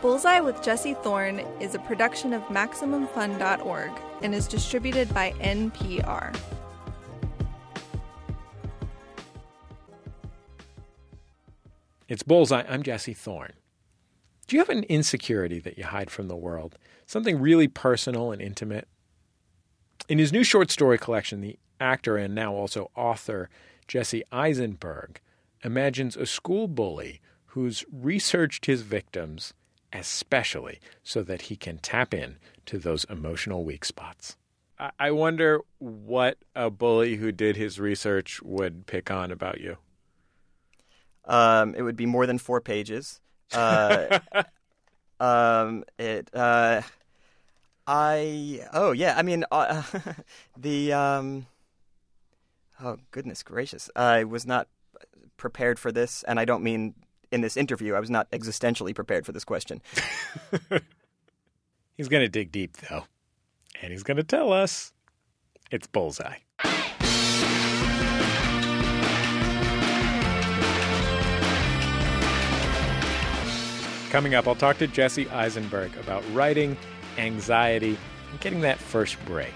Bullseye with Jesse Thorn is a production of MaximumFun.org and is distributed by NPR. It's Bullseye. I'm Jesse Thorn. Do you have an insecurity that you hide from the world? Something really personal and intimate? In his new short story collection, the actor and now also author Jesse Eisenberg imagines a school bully who's researched his victims especially so that he can tap in to those emotional weak spots. I wonder what a bully who did his research would pick on about you. Um, it would be more than four pages. Uh, um, it. Uh, I. Oh yeah. I mean, uh, the. Um, oh goodness gracious! I was not prepared for this, and I don't mean in this interview. I was not existentially prepared for this question. he's going to dig deep, though, and he's going to tell us. It's Bullseye. Coming up, I'll talk to Jesse Eisenberg about writing, anxiety, and getting that first break.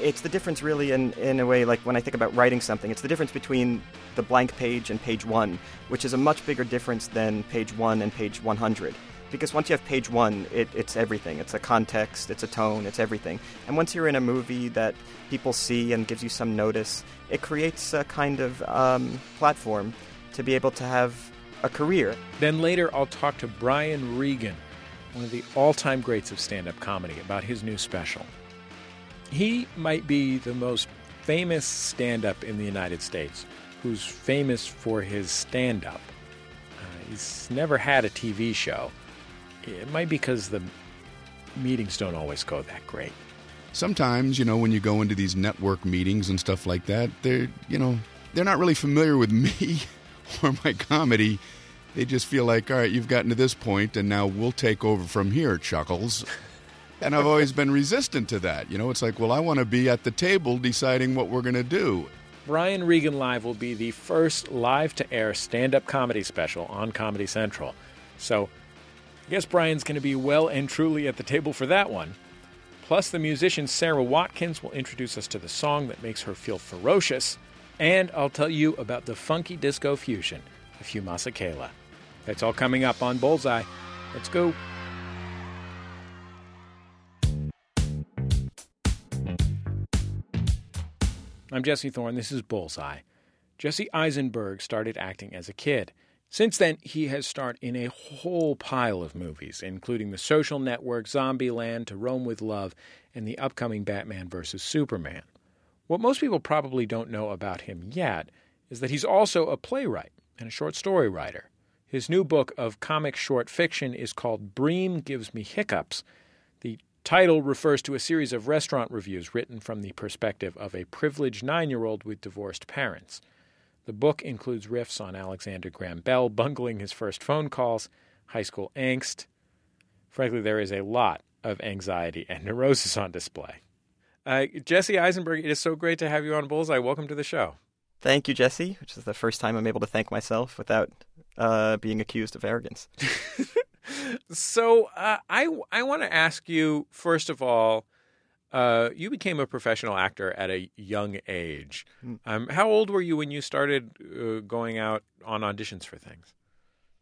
It's the difference, really, in, in a way, like when I think about writing something, it's the difference between the blank page and page one, which is a much bigger difference than page one and page 100. Because once you have page one, it, it's everything. It's a context, it's a tone, it's everything. And once you're in a movie that people see and gives you some notice, it creates a kind of um, platform to be able to have a career. Then later, I'll talk to Brian Regan, one of the all time greats of stand up comedy, about his new special. He might be the most famous stand up in the United States who's famous for his stand up. Uh, he's never had a TV show. It might be because the meetings don't always go that great. Sometimes, you know, when you go into these network meetings and stuff like that, they're, you know, they're not really familiar with me or my comedy. They just feel like, all right, you've gotten to this point, and now we'll take over from here, Chuckles. and I've always been resistant to that. You know, it's like, well, I want to be at the table deciding what we're going to do. Brian Regan Live will be the first live to air stand up comedy special on Comedy Central. So I guess Brian's going to be well and truly at the table for that one. Plus, the musician Sara Watkins will introduce us to the song that makes her feel ferocious. And I'll tell you about the funky disco fusion of Hugh Masekela. That's all coming up on Bullseye. Let's go. I'm Jesse Thorn. This is Bullseye. Jesse Eisenberg started acting as a kid. Since then, he has starred in a whole pile of movies, including The Social Network, Zombieland, To Rome with Love, and the upcoming Batman vs. Superman. What most people probably don't know about him yet is that he's also a playwright and a short story writer. His new book of comic short fiction is called Bream Gives Me Hiccups. The title refers to a series of restaurant reviews written from the perspective of a privileged nine year old with divorced parents. The book includes riffs on Alexander Graham Bell bungling his first phone calls, high school angst. Frankly, there is a lot of anxiety and neurosis on display. Uh, Jesse Eisenberg, it is so great to have you on Bullseye. Welcome to the show. Thank you, Jesse, which is the first time I'm able to thank myself without uh, being accused of arrogance. so uh, I I want to ask you first of all. Uh, you became a professional actor at a young age. Hmm. Um, how old were you when you started uh, going out on auditions for things?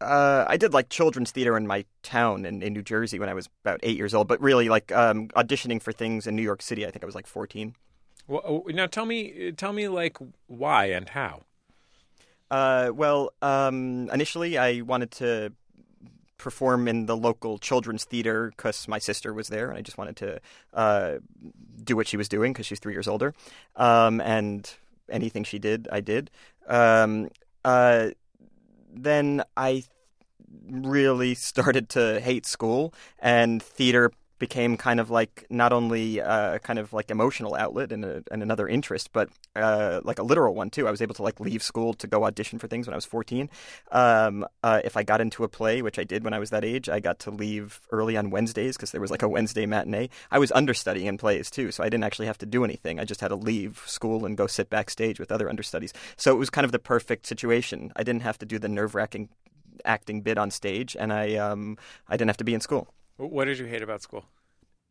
Uh, I did like children's theater in my town in, in New Jersey when I was about eight years old, but really like um, auditioning for things in New York City. I think I was like fourteen. Well, oh, now tell me, tell me like why and how. Uh, well, um, initially I wanted to perform in the local children's theater because my sister was there, and I just wanted to uh, do what she was doing because she's three years older. Um, and anything she did, I did. Um, uh, then I really started to hate school, and theater became kind of like not only a kind of like emotional outlet and, a, and another interest, but uh, like a literal one too. I was able to like leave school to go audition for things when I was 14. Um, uh, if I got into a play, which I did when I was that age, I got to leave early on Wednesdays because there was like a Wednesday matinee. I was understudying in plays too, so I didn't actually have to do anything. I just had to leave school and go sit backstage with other understudies. So it was kind of the perfect situation. I didn't have to do the nerve wracking acting bit on stage, and I um, I didn't have to be in school. What did you hate about school?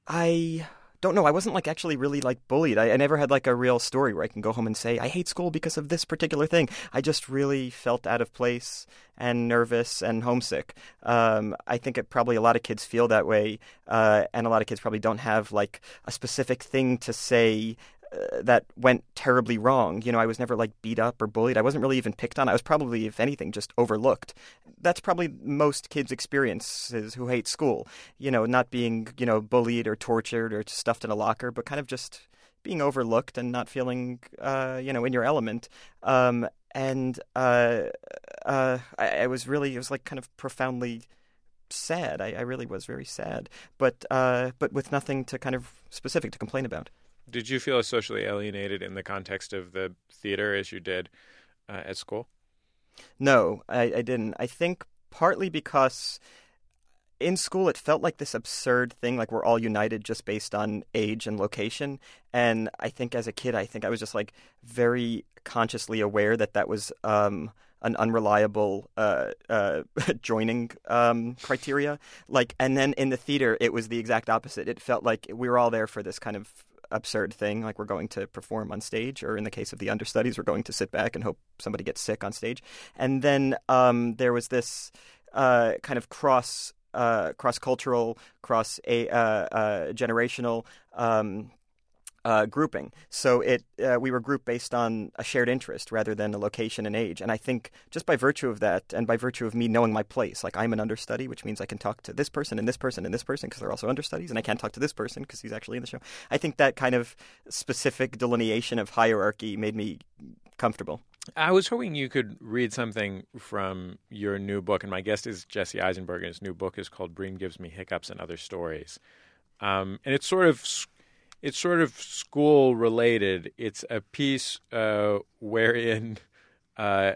I don't know. I wasn't like actually really like bullied. I, I, never had like a real story where I can go home and say I hate school because of this particular thing. I just really felt out of place and nervous and homesick. Um, I think it probably a lot of kids feel that way, uh, and a lot of kids probably don't have like a specific thing to say that went terribly wrong. You know, I was never like beat up or bullied. I wasn't really even picked on. I was probably, if anything, just overlooked. That's probably most kids' experiences who hate school. You know, not being, you know, bullied or tortured or stuffed in a locker, but kind of just being overlooked and not feeling, uh, you know, in your element. Um, and uh, uh, I, I was really, it was like kind of profoundly sad. I, I really was very sad, but uh, but with nothing to kind of specific to complain about. Did you feel as socially alienated in the context of the theater as you did uh, at school? No, I, I didn't. I think partly because in school it felt like this absurd thing like we're all united just based on age and location and i think as a kid i think i was just like very consciously aware that that was um, an unreliable uh, uh, joining um, criteria like and then in the theater it was the exact opposite it felt like we were all there for this kind of absurd thing like we're going to perform on stage or in the case of the understudies we're going to sit back and hope somebody gets sick on stage. And then um, there was this uh, kind of cross uh, cross cultural cross a uh, uh, generational um, uh, grouping. So it uh, we were grouped based on a shared interest rather than a location and age. And I think just by virtue of that, and by virtue of me knowing my place, like I'm an understudy, which means I can talk to this person and this person and this person because they're also understudies, and I can't talk to this person because he's actually in the show. I think that kind of specific delineation of hierarchy made me comfortable. I was hoping you could read something from your new book, and my guest is Jesse Eisenberg, and his new book is called "Bream Gives Me Hiccups and Other Stories," um, and it's sort of it's sort of school related. It's a piece uh, wherein uh,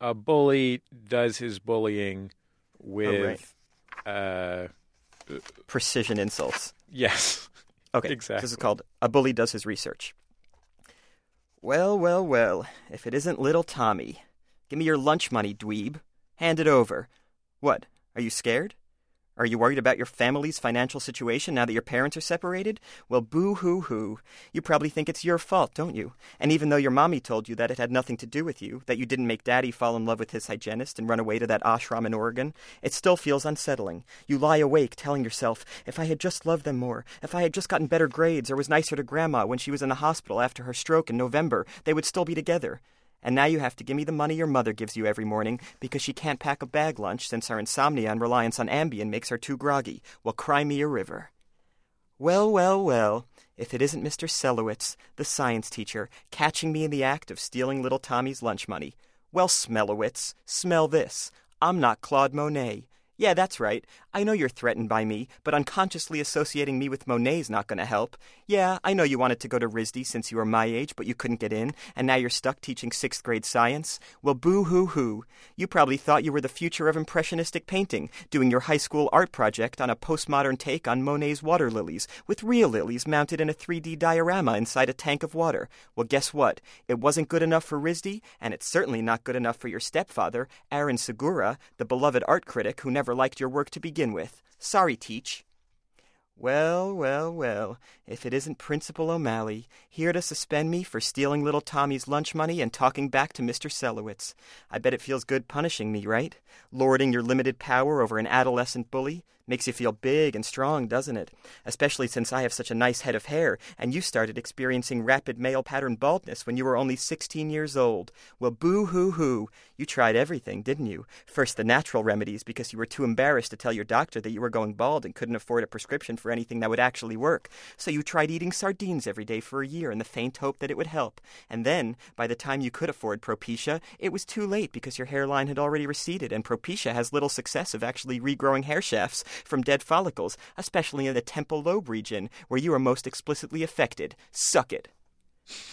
a bully does his bullying with oh, right. uh, precision insults. Yes. Okay. Exactly. This is called A Bully Does His Research. Well, well, well, if it isn't little Tommy. Give me your lunch money, dweeb. Hand it over. What? Are you scared? Are you worried about your family's financial situation now that your parents are separated? Well, boo hoo hoo. You probably think it's your fault, don't you? And even though your mommy told you that it had nothing to do with you, that you didn't make daddy fall in love with his hygienist and run away to that ashram in Oregon, it still feels unsettling. You lie awake telling yourself, if I had just loved them more, if I had just gotten better grades or was nicer to grandma when she was in the hospital after her stroke in November, they would still be together. And now you have to give me the money your mother gives you every morning because she can't pack a bag lunch since her insomnia and reliance on Ambien makes her too groggy. Well, cry me a river. Well, well, well, if it isn't Mr. Selowitz, the science teacher, catching me in the act of stealing little Tommy's lunch money. Well, Smellowitz, smell this. I'm not Claude Monet. Yeah, that's right. I know you're threatened by me, but unconsciously associating me with Monet's not going to help. Yeah, I know you wanted to go to RISD since you were my age, but you couldn't get in, and now you're stuck teaching sixth grade science. Well, boo hoo hoo. You probably thought you were the future of Impressionistic painting, doing your high school art project on a postmodern take on Monet's water lilies, with real lilies mounted in a 3D diorama inside a tank of water. Well, guess what? It wasn't good enough for RISD, and it's certainly not good enough for your stepfather, Aaron Segura, the beloved art critic who never never liked your work to begin with. Sorry, Teach. Well, well, well, if it isn't Principal O'Malley, here to suspend me for stealing little Tommy's lunch money and talking back to Mr. Selowitz. I bet it feels good punishing me, right? Lording your limited power over an adolescent bully, Makes you feel big and strong, doesn't it? Especially since I have such a nice head of hair, and you started experiencing rapid male pattern baldness when you were only 16 years old. Well, boo hoo hoo. You tried everything, didn't you? First, the natural remedies, because you were too embarrassed to tell your doctor that you were going bald and couldn't afford a prescription for anything that would actually work. So you tried eating sardines every day for a year in the faint hope that it would help. And then, by the time you could afford Propecia, it was too late because your hairline had already receded, and Propecia has little success of actually regrowing hair shafts from dead follicles, especially in the temple lobe region, where you are most explicitly affected. Suck it.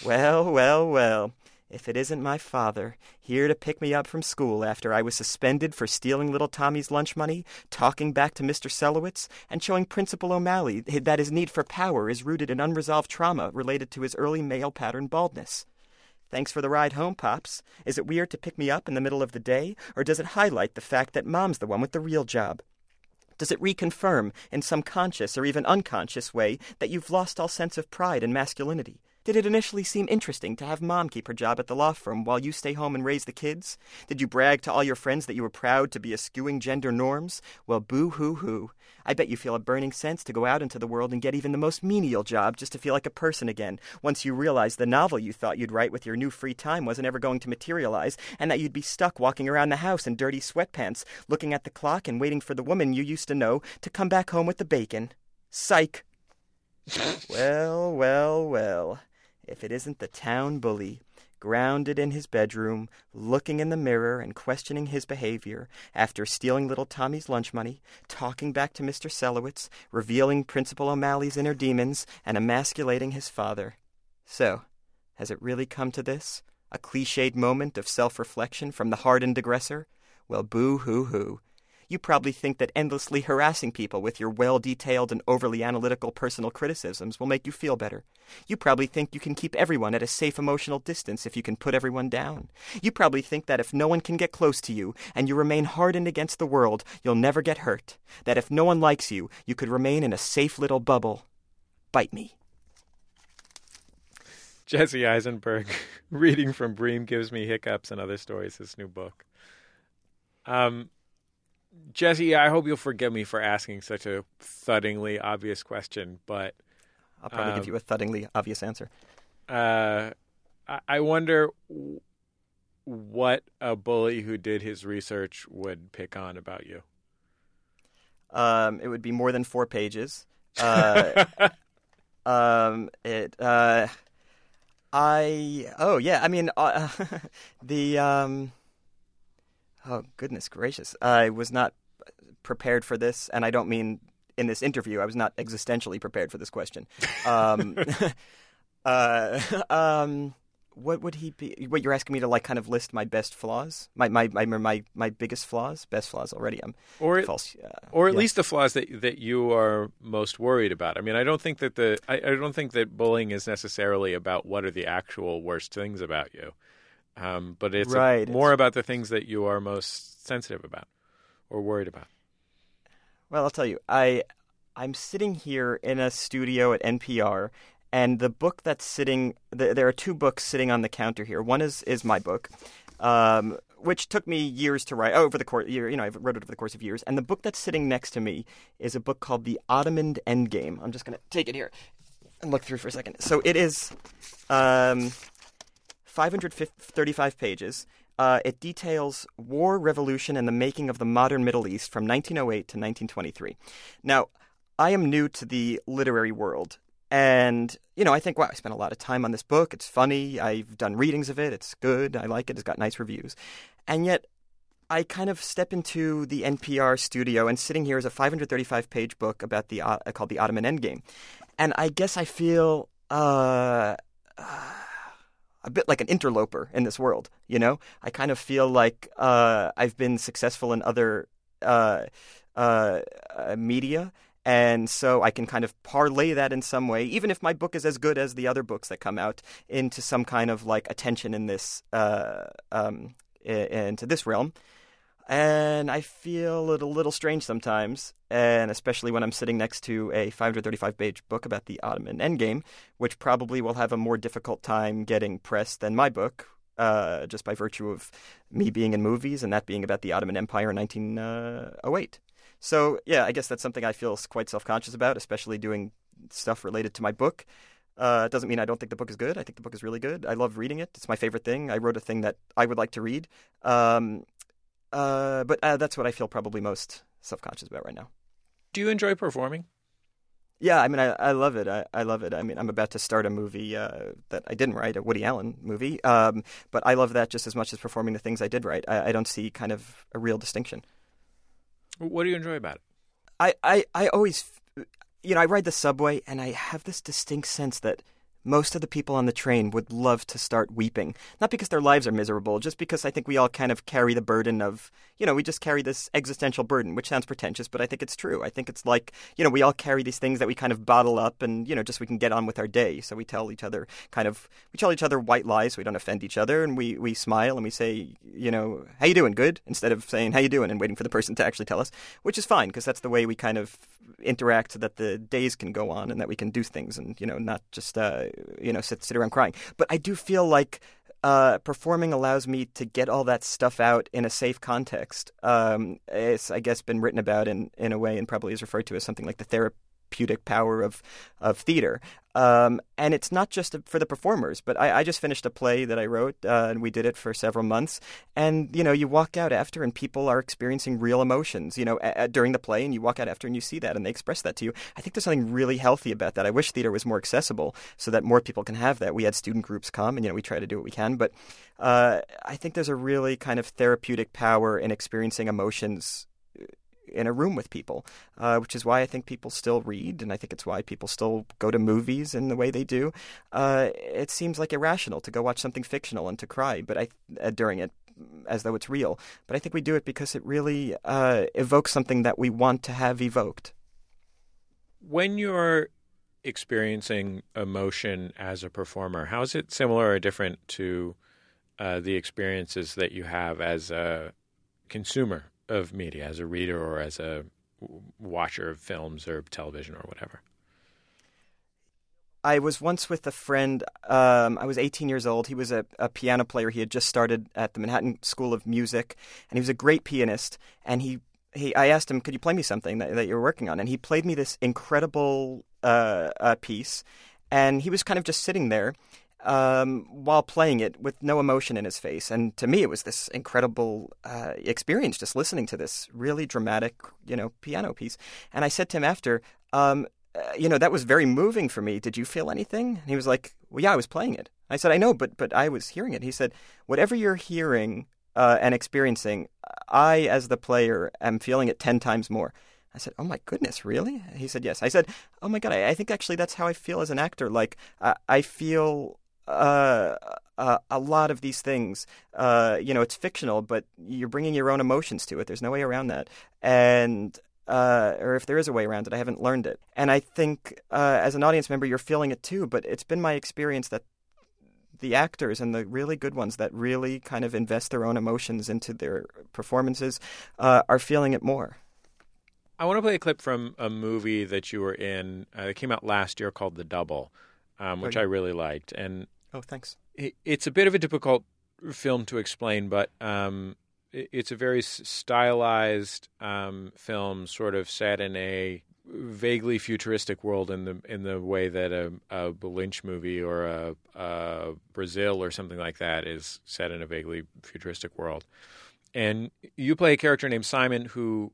Well, well, well. If it isn't my father, here to pick me up from school after I was suspended for stealing little Tommy's lunch money, talking back to Mr. Selowitz, and showing Principal O'Malley that his need for power is rooted in unresolved trauma related to his early male pattern baldness. Thanks for the ride home, Pops. Is it weird to pick me up in the middle of the day, or does it highlight the fact that Mom's the one with the real job? Does it reconfirm, in some conscious or even unconscious way, that you've lost all sense of pride and masculinity? Did it initially seem interesting to have mom keep her job at the law firm while you stay home and raise the kids? Did you brag to all your friends that you were proud to be eschewing gender norms? Well, boo hoo hoo. I bet you feel a burning sense to go out into the world and get even the most menial job just to feel like a person again, once you realize the novel you thought you'd write with your new free time wasn't ever going to materialize, and that you'd be stuck walking around the house in dirty sweatpants, looking at the clock and waiting for the woman you used to know to come back home with the bacon. Psych. well, well, well if it isn't the town bully, grounded in his bedroom, looking in the mirror and questioning his behavior, after stealing little Tommy's lunch money, talking back to Mr. Selowitz, revealing Principal O'Malley's inner demons, and emasculating his father. So, has it really come to this? A cliched moment of self reflection from the hardened aggressor? Well, boo hoo hoo. You probably think that endlessly harassing people with your well detailed and overly analytical personal criticisms will make you feel better. You probably think you can keep everyone at a safe emotional distance if you can put everyone down. You probably think that if no one can get close to you and you remain hardened against the world, you'll never get hurt. That if no one likes you, you could remain in a safe little bubble. Bite me. Jesse Eisenberg, reading from Bream gives me hiccups and other stories. His new book. Um, Jesse, I hope you'll forgive me for asking such a thuddingly obvious question, but I'll probably um, give you a thuddingly obvious answer. Uh, I wonder what a bully who did his research would pick on about you. Um, it would be more than four pages. Uh, um, it. Uh, I. Oh yeah. I mean, uh, the. Um, Oh, goodness gracious. I was not prepared for this, and I don't mean in this interview. I was not existentially prepared for this question. Um, uh, um, what would he be? What you're asking me to like kind of list my best flaws, my my my my, my biggest flaws, best flaws already. I'm or false, uh, or at yeah. least the flaws that that you are most worried about. I mean, I don't think that the I, I don't think that bullying is necessarily about what are the actual worst things about you. Um, but it's right. a, more about the things that you are most sensitive about or worried about. Well, I'll tell you, I I'm sitting here in a studio at NPR, and the book that's sitting the, there are two books sitting on the counter here. One is is my book, um, which took me years to write. Over the course, you know, I wrote it over the course of years. And the book that's sitting next to me is a book called The Ottoman Endgame. I'm just going to take it here and look through for a second. So it is. Um, 535 pages. Uh, it details war, revolution, and the making of the modern Middle East from 1908 to 1923. Now, I am new to the literary world. And, you know, I think, wow, I spent a lot of time on this book. It's funny. I've done readings of it. It's good. I like it. It's got nice reviews. And yet, I kind of step into the NPR studio, and sitting here is a 535 page book about the uh, called The Ottoman Endgame. And I guess I feel. Uh, uh, a bit like an interloper in this world. You know, I kind of feel like uh, I've been successful in other uh, uh, uh, media. And so I can kind of parlay that in some way, even if my book is as good as the other books that come out, into some kind of like attention in this, uh, um, into this realm and I feel it a little strange sometimes, and especially when I'm sitting next to a 535 page book about the Ottoman Endgame, which probably will have a more difficult time getting press than my book, uh, just by virtue of me being in movies and that being about the Ottoman Empire in 1908. So, yeah, I guess that's something I feel quite self conscious about, especially doing stuff related to my book. Uh, it doesn't mean I don't think the book is good. I think the book is really good. I love reading it. It's my favorite thing. I wrote a thing that I would like to read. Um, uh, but uh, that's what I feel probably most self conscious about right now. Do you enjoy performing? Yeah, I mean, I, I love it. I, I love it. I mean, I'm about to start a movie uh, that I didn't write, a Woody Allen movie. Um, but I love that just as much as performing the things I did write. I, I don't see kind of a real distinction. What do you enjoy about it? I, I, I always, you know, I ride the subway and I have this distinct sense that most of the people on the train would love to start weeping. Not because their lives are miserable, just because I think we all kind of carry the burden of, you know, we just carry this existential burden, which sounds pretentious, but I think it's true. I think it's like, you know, we all carry these things that we kind of bottle up and, you know, just we can get on with our day. So we tell each other kind of, we tell each other white lies so we don't offend each other and we, we smile and we say, you know, how you doing? Good? Instead of saying, how you doing? and waiting for the person to actually tell us, which is fine because that's the way we kind of interact so that the days can go on and that we can do things and, you know, not just, uh, you know, sit, sit around crying. But I do feel like uh, performing allows me to get all that stuff out in a safe context. Um, it's, I guess, been written about in, in a way and probably is referred to as something like the therapeutic power of, of theater. Um, and it's not just for the performers, but I, I just finished a play that I wrote, uh, and we did it for several months. And you know, you walk out after, and people are experiencing real emotions. You know, a, a, during the play, and you walk out after, and you see that, and they express that to you. I think there's something really healthy about that. I wish theater was more accessible so that more people can have that. We had student groups come, and you know, we try to do what we can, but uh, I think there's a really kind of therapeutic power in experiencing emotions in a room with people, uh, which is why I think people still read, and I think it's why people still go to movies in the way they do. Uh, it seems like irrational to go watch something fictional and to cry, but I uh, during it as though it's real. But I think we do it because it really uh, evokes something that we want to have evoked. When you're experiencing emotion as a performer, how is it similar or different to uh, the experiences that you have as a consumer of media as a reader or as a watcher of films or television or whatever? I was once with a friend. Um, I was 18 years old. He was a, a, piano player. He had just started at the Manhattan School of Music, and he was a great pianist. And he, he I asked him, "Could you play me something that, that you're working on?" And he played me this incredible uh, uh, piece. And he was kind of just sitting there, um, while playing it with no emotion in his face. And to me, it was this incredible uh, experience just listening to this really dramatic, you know, piano piece. And I said to him after, um, uh, you know, that was very moving for me. Did you feel anything? And he was like, well, yeah, I was playing it. I said, I know, but but I was hearing it. He said, whatever you're hearing uh, and experiencing, I, as the player, am feeling it ten times more. I said, "Oh my goodness, really?" He said, "Yes." I said, "Oh my god, I, I think actually that's how I feel as an actor. Like uh, I feel uh, uh, a lot of these things. Uh, you know, it's fictional, but you're bringing your own emotions to it. There's no way around that. And uh, or if there is a way around it, I haven't learned it. And I think uh, as an audience member, you're feeling it too. But it's been my experience that the actors and the really good ones that really kind of invest their own emotions into their performances uh, are feeling it more. I want to play a clip from a movie that you were in. Uh, it came out last year called The Double, um, which I really liked. And Oh, thanks. It's a bit of a difficult film to explain, but um, it's a very stylized um, film, sort of set in a vaguely futuristic world in the in the way that a, a Lynch movie or a, a, Brazil or something like that is set in a vaguely futuristic world. And you play a character named Simon who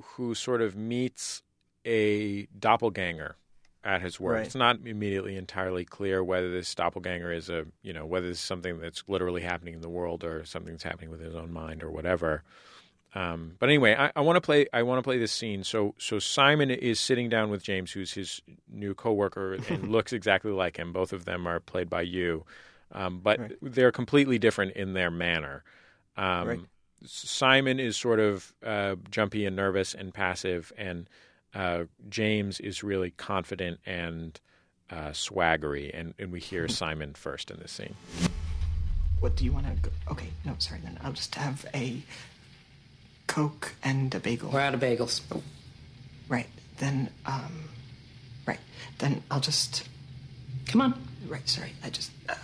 who sort of meets a doppelganger at his work. Right. It's not immediately entirely clear whether this doppelganger is a, you know, whether this is something that's literally happening in the world or something that's happening with his own mind or whatever. Um, but anyway, I, I want to play. I want to play this scene. So, so Simon is sitting down with James, who's his new coworker, and looks exactly like him. Both of them are played by you, um, but right. they're completely different in their manner. Um, right. Simon is sort of uh, jumpy and nervous and passive, and uh, James is really confident and uh, swaggery, and, and we hear Simon first in this scene. What do you want to go? Okay, no, sorry, then I'll just have a Coke and a bagel. We're out of bagels. Oh. Right, then, um, right, then I'll just. Come on. Right, sorry, I just. Uh,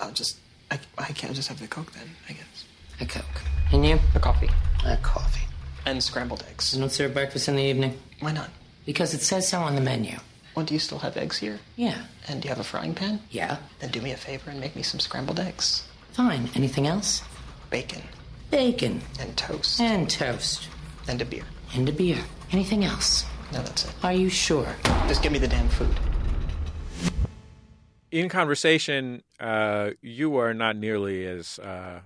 I'll just. I, I can't just have the Coke then, I guess. A Coke. And you? A coffee. A coffee and scrambled eggs. You don't serve breakfast in the evening? Why not? Because it says so on the menu. Well, do you still have eggs here? Yeah. And do you have a frying pan? Yeah. Then do me a favor and make me some scrambled eggs. Fine. Anything else? Bacon. Bacon. And toast. And toast. And a beer. And a beer. Anything else? No, that's it. Are you sure? Just give me the damn food. In conversation, uh, you are not nearly as uh,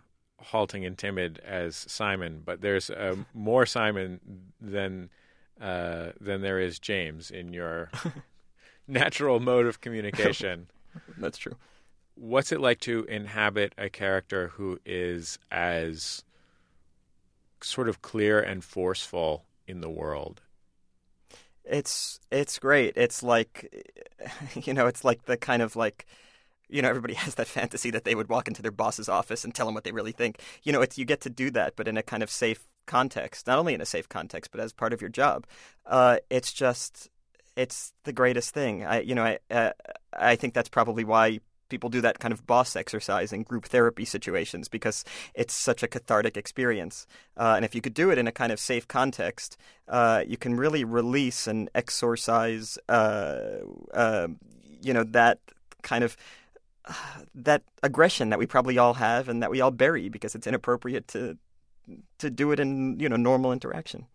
halting and timid as Simon, but there's uh, more Simon than uh, than there is James in your natural mode of communication. That's true. What's it like to inhabit a character who is as sort of clear and forceful in the world? It's it's great. It's like you know, it's like the kind of like you know, everybody has that fantasy that they would walk into their boss's office and tell them what they really think. You know, it's you get to do that, but in a kind of safe context. Not only in a safe context, but as part of your job. Uh, it's just it's the greatest thing. I you know I uh, I think that's probably why people do that kind of boss exercise in group therapy situations because it's such a cathartic experience. Uh, and if you could do it in a kind of safe context, uh, you can really release and exorcise, uh, uh you know, that kind of that aggression that we probably all have and that we all bury because it's inappropriate to to do it in you know normal interaction.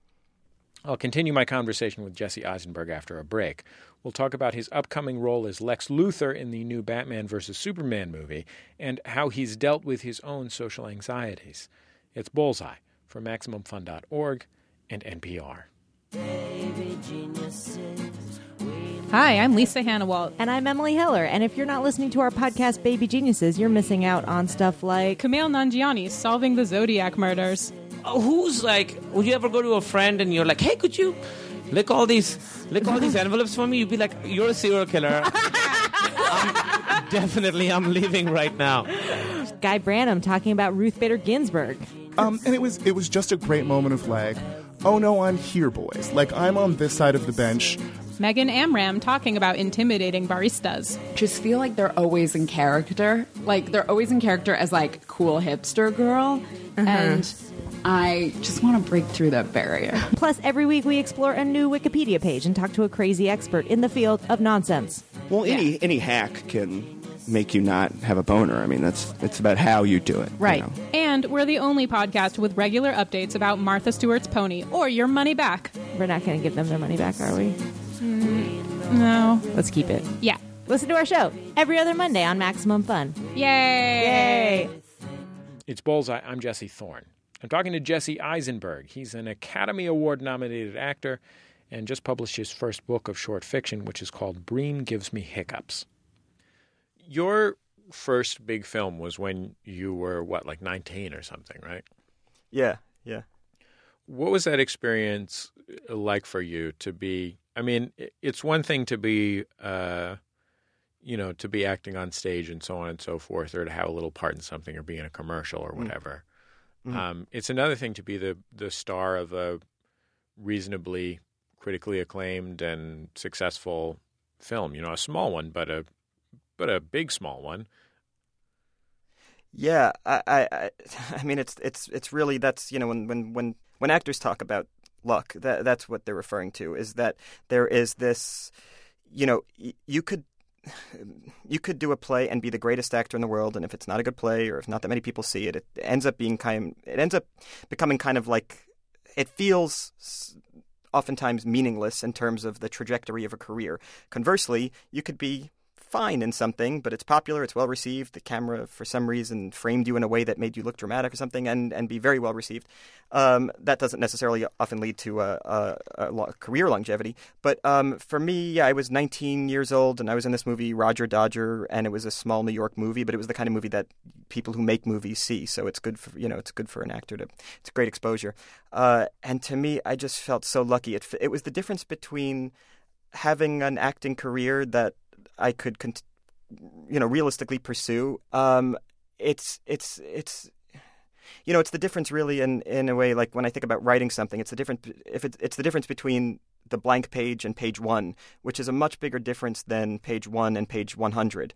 I'll continue my conversation with Jesse Eisenberg after a break. We'll talk about his upcoming role as Lex Luthor in the new Batman vs. Superman movie and how he's dealt with his own social anxieties. It's Bullseye for MaximumFun.org and NPR. Hi, I'm Lisa Hanawalt. And I'm Emily Heller. And if you're not listening to our podcast, Baby Geniuses, you're missing out on stuff like Kumail Nanjiani solving the Zodiac murders. Uh, who's like, would you ever go to a friend and you're like, hey, could you lick all these lick all these envelopes for me? You'd be like, you're a serial killer. I'm, definitely, I'm leaving right now. Guy Branum talking about Ruth Bader Ginsburg. Um, and it was it was just a great moment of like, oh no, I'm here, boys. Like I'm on this side of the bench. Megan Amram talking about intimidating baristas. Just feel like they're always in character. Like they're always in character as like cool hipster girl. Mhm. And I just want to break through that barrier. Plus, every week we explore a new Wikipedia page and talk to a crazy expert in the field of nonsense. Well, any any hack can make you not have a boner. I mean, that's it's about how you do it. you Right. know. And we're the only podcast with regular updates about Martha Stewart's pony or your money back. We're not going to give them their money back, are we? No. Let's keep it. Yeah. Listen to our show every other Monday on Maximum Fun. Yay! Yay! It's Bullseye. I'm Jesse Thorn. I'm talking to Jesse Eisenberg. He's an Academy Award nominated actor and just published his first book of short fiction, which is called Bream Gives Me Hiccups. Your first big film was when you were, what, like 19 or something, right? Yeah, yeah. What was that experience like for you to be? I mean, it's one thing to be, uh, you know, to be acting on stage and so on and so forth, or to have a little part in something, or be in a commercial or Mm. whatever. Mhm. Um, it's another thing to be the the star of a reasonably critically acclaimed and successful film. You know, a small one, but a but a big small one. Yeah, I, I, I- I mean, it's it's it's really that's you know when when when when actors talk about luck, that that's what they're referring to is that there is this, you know, y- you could you could do a play and be the greatest actor in the world, and if it's not a good play or if not that many people see it, it ends up being kind. It ends up becoming kind of like it feels oftentimes meaningless in terms of the trajectory of a career. Conversely, you could be fine in something, but it's popular, it's well received. The camera, for some reason, framed you in a way that made you look dramatic or something, and, and be very well received. Um, that doesn't necessarily often lead to a, a, a career longevity. But um, for me, I was 19 years old, and I was in this movie Roger Dodger, and it was a small New York movie, but it was the kind of movie that people who make movies see. So it's good for you know, it's good for an actor to. It's great exposure. Uh, and to me, I just felt so lucky. It it was the difference between having an acting career that I could, you know, realistically pursue. Um, it's it's it's you know, it's the difference really in in a way like when I think about writing something, it's the difference if it's it's the difference between the blank page and page 1, which is a much bigger difference than page 1 and page 100.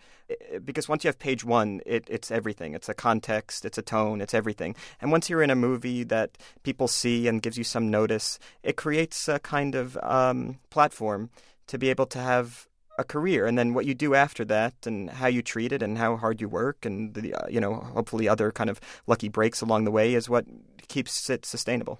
Because once you have page 1, it, it's everything. It's a context, it's a tone, it's everything. And once you're in a movie that people see and gives you some notice, it creates a kind of um, platform to be able to have a career and then what you do after that and how you treat it and how hard you work and the uh, you know hopefully other kind of lucky breaks along the way is what keeps it sustainable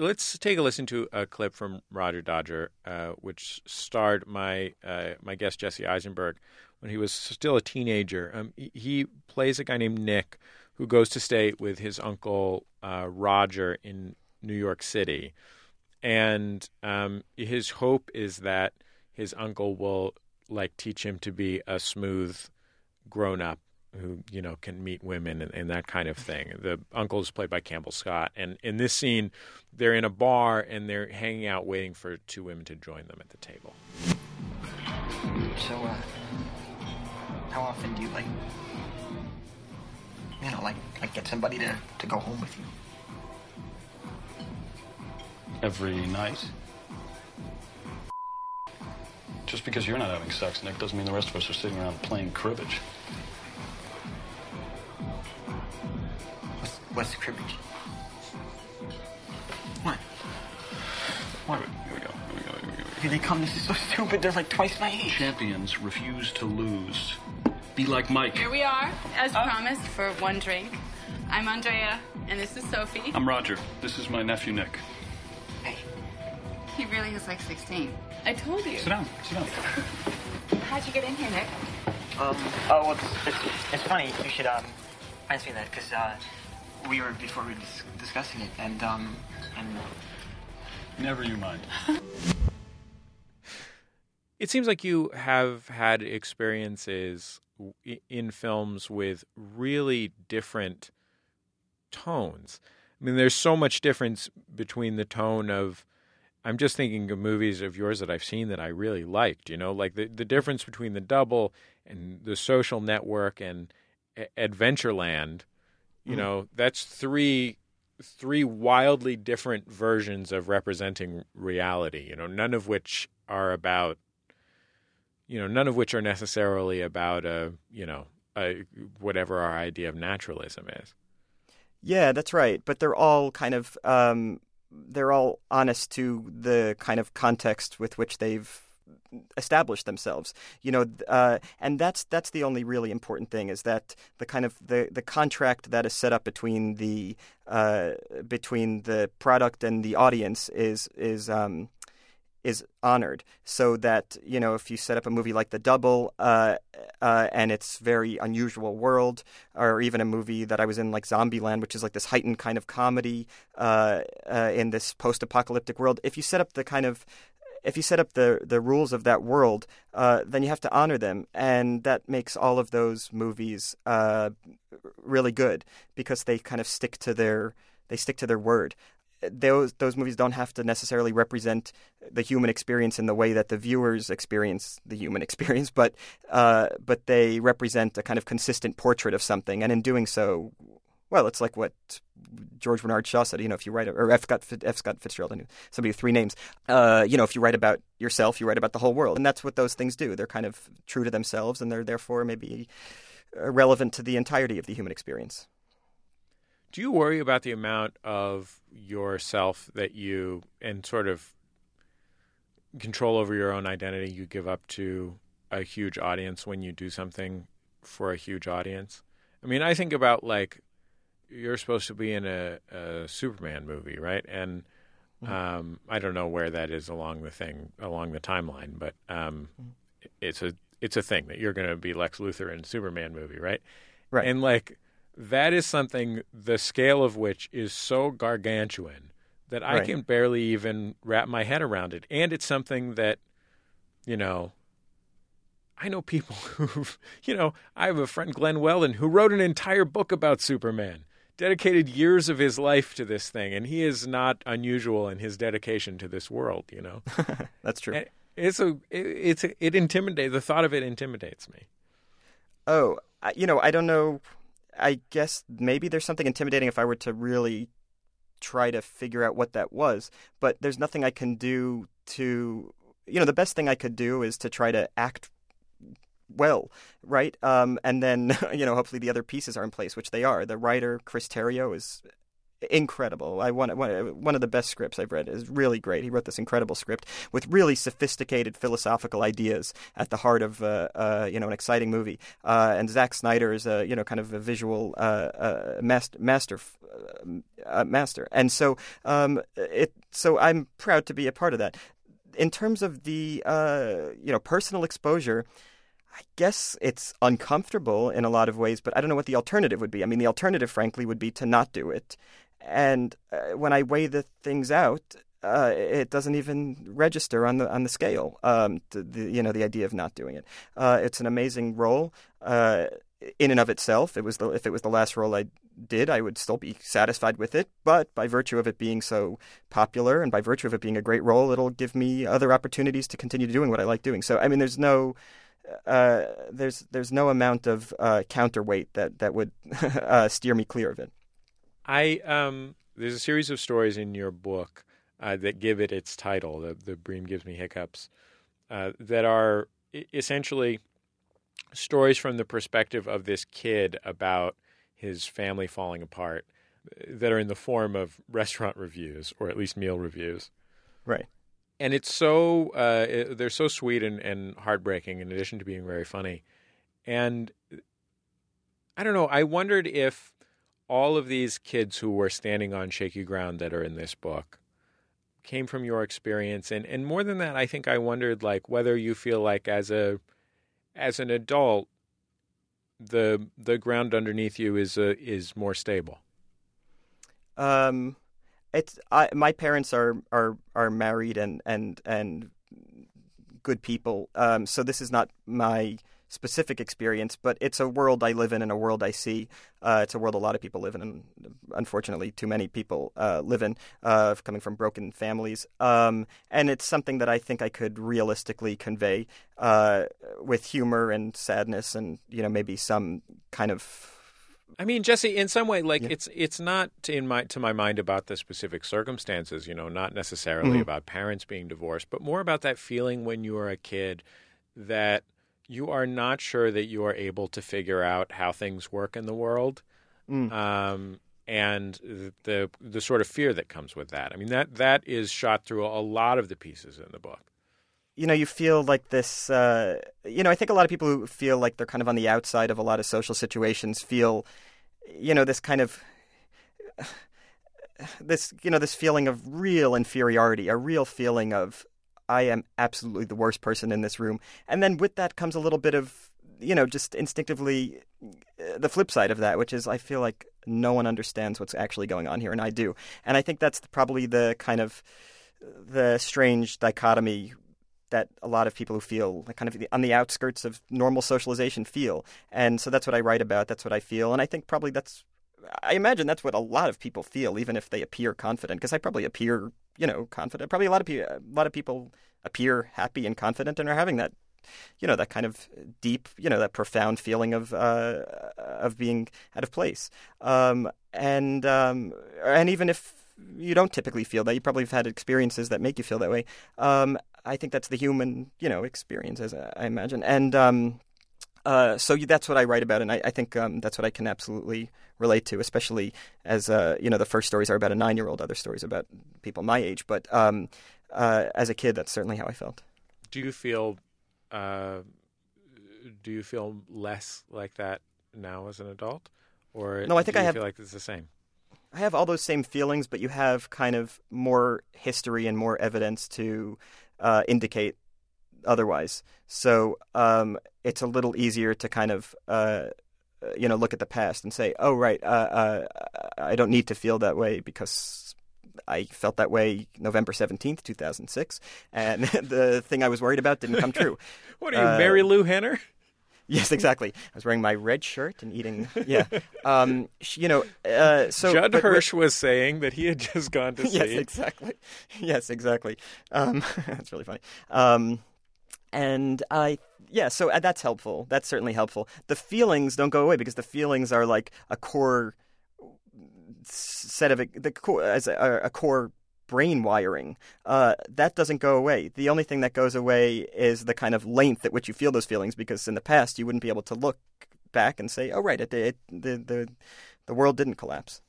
Let's take a listen to a clip from Roger Dodger, uh, which starred my uh, my guest Jesse Eisenberg when he was still a teenager. Um, he, plays a guy named Nick who goes to stay with his uncle uh, Roger in New York City, and um, his hope is that his uncle will like teach him to be a smooth grown up who you know can meet women and, and that kind of thing. The uncle is played by Campbell Scott, and in this scene, they're in a bar and they're hanging out waiting for two women to join them at the table. So, uh, how often do you like, you know, like, like get somebody to, to go home with you? Every night. Just because you're not having sex, Nick, doesn't mean the rest of us are sitting around playing cribbage. What's, what's cribbage? What? What? Here we go. Here we go. Here we go. Here they come. This is so stupid. They're like twice my age. Champions refuse to lose. Be like Mike. Here we are, as promised, for one drink. I'm Andrea, and this is Sophie. I'm Roger. This is my nephew, Nick. Hey. He really is like 16. I told you. Sit down. Sit down. How'd you get in here, Nick? Um. Oh, well, it's, it's, it's funny. You should um answer that because uh, we were before we were dis- discussing it, and um and Never you mind. It seems like you have had experiences in films with really different tones. I mean, there's so much difference between the tone of. I'm just thinking of movies of yours that I've seen that I really liked. You know, like the the difference between the Double and the Social Network and A- Adventureland. You Mhm. know, that's three three wildly different versions of representing reality. You know, none of which are about you know, none of which are necessarily about a, you know, a, whatever our idea of naturalism is. Yeah, that's right. But they're all kind of um, they're all honest to the kind of context with which they've established themselves. You know, uh, and that's that's the only really important thing is that the kind of the, the contract that is set up between the uh, between the product and the audience is is um, is honored so that you know if you set up a movie like the double uh, uh, and it's very unusual world or even a movie that i was in like zombieland which is like this heightened kind of comedy uh, uh, in this post-apocalyptic world if you set up the kind of if you set up the the rules of that world, uh, then you have to honor them, and that makes all of those movies uh, really good because they kind of stick to their they stick to their word. Those those movies don't have to necessarily represent the human experience in the way that the viewers experience the human experience, but uh, but they represent a kind of consistent portrait of something, and in doing so, well, it's like what George Bernard Shaw said. You know, if you write, or F. Scott, F. Scott Fitzgerald, knew somebody with three names. Uh, you know, if you write about yourself, you write about the whole world, and that's what those things do. They're kind of true to themselves, and they're therefore maybe relevant to the entirety of the human experience. Do you worry about the amount of yourself that you and sort of control over your own identity you give up to a huge audience when you do something for a huge audience? I mean, I think about like you're supposed to be in a, a Superman movie, right? And um, I don't know where that is along the thing, along the timeline, but um, it's a it's a thing that you're going to be Lex Luthor in a Superman movie, right? Right. And like that is something the scale of which is so gargantuan that I Right. can barely even wrap my head around it. And it's something that, you know, I know people who, you know, I have a friend, Glenn Weldon, who wrote an entire book about Superman, dedicated years of his life to this thing, and he is not unusual in his dedication to this world, you know. That's true. And It's a, it, it's a, it intimidates, the thought of it intimidates me. Oh, you know, I don't know. I guess maybe there's something intimidating if I were to really try to figure out what that was. But there's nothing I can do to, you know, the best thing I could do is to try to act well, right? Um, and then, you know, hopefully the other pieces are in place, which they are. The writer, Chris Terrio, is incredible. I one one one of the best scripts I've read is really great. He wrote this incredible script with really sophisticated philosophical ideas at the heart of uh, uh, you know an exciting movie. Uh, and Zack Snyder is a you know kind of a visual uh, uh, master master uh, master. And so um, it so I'm proud to be a part of that. In terms of the you know personal exposure. I guess it's uncomfortable in a lot of ways, but I don't know what the alternative would be. I mean, the alternative, frankly, would be to not do it. And uh, when I weigh the things out, uh, it doesn't even register on the on the scale. Um, the, you know, the idea of not doing it. Uh, it's an amazing role uh, in and of itself. It was the, if it was the last role I did, I would still be satisfied with it. But by virtue of it being so popular and by virtue of it being a great role, it'll give me other opportunities to continue doing what I like doing. So I mean, there's no. Uh, there's there's no amount of uh, counterweight that that would uh, steer me clear of it. I um, there's a series of stories in your book uh, that give it its title. The, the Bream gives me hiccups. Uh, that are essentially stories from the perspective of this kid about his family falling apart, that are in the form of restaurant reviews or at least meal reviews. Right and it's so uh, they're so sweet and, and heartbreaking in addition to being very funny and i don't know i wondered if all of these kids who were standing on shaky ground that are in this book came from your experience and, and more than that i think i wondered like whether you feel like as a as an adult the the ground underneath you is uh, is more stable um it's I, my parents are are are married and and and good people. Um, so this is not my specific experience, but it's a world I live in and a world I see. Uh, it's a world a lot of people live in, and unfortunately, too many people uh, live in, uh, coming from broken families. Um, and it's something that I think I could realistically convey uh, with humor and sadness, and you know maybe some kind of I mean, Jesse, in some way, like yeah. it's it's not in my to my mind about the specific circumstances. You know, not necessarily mm-hmm. about parents being divorced, but more about that feeling when you are a kid that you are not sure that you are able to figure out how things work in the world, mm. um, and the the sort of fear that comes with that. I mean, that that is shot through a lot of the pieces in the book you know, you feel like this. Uh, you know, I think a lot of people who feel like they're kind of on the outside of a lot of social situations feel, you know, this kind of this you know this feeling of real inferiority, a real feeling of I am absolutely the worst person in this room, and then with that comes a little bit of you know just instinctively uh, the flip side of that, which is I feel like no one understands what's actually going on here, and I do, and I think that's probably the kind of the strange dichotomy that a lot of people who feel like kind of on the outskirts of normal socialization feel. And so that's what I write about. That's what I feel. And I think probably that's, I imagine that's what a lot of people feel, even if they appear confident. Because I probably appear, you know, confident. Probably a lot of people, a lot of people appear happy and confident and are having that, you know, that kind of deep, you know, that profound feeling of uh, of being out of place. Um, and um, and even if you don't typically feel that. You probably have had experiences that make you feel that way. Um, I think that's the human, you know, experience, as I imagine. And um, uh, so that's what I write about, and I, I think um, that's what I can absolutely relate to, especially as uh, you know, the first stories are about a nine-year-old, other stories about people my age. But um, uh, as a kid, that's certainly how I felt. Do you feel? Uh, do you feel less like that now as an adult, or no? I think I have, feel like it's the same. I have all those same feelings, but you have kind of more history and more evidence to uh, indicate otherwise. So um, it's a little easier to kind of uh, you know look at the past and say, oh right, uh, uh I don't need to feel that way because I felt that way November seventeenth, two thousand six, and the thing I was worried about didn't come true. what are you, uh, Marilu Henner? Yes, exactly. I was wearing my red shirt and eating. Yeah, um, you know. Uh, so Judd Hirsch was saying that he had just gone to see. yes, exactly. Yes, exactly. Um, that's really funny. Um, and I, yeah, so uh, that's helpful. That's certainly helpful. The feelings don't go away because the feelings are like a core set of the core as a, a core brain wiring. Uh, that doesn't go away. The only thing that goes away is the kind of length at which you feel those feelings, because in the past you wouldn't be able to look back and say, "Oh, right, it, it, the the the world didn't collapse."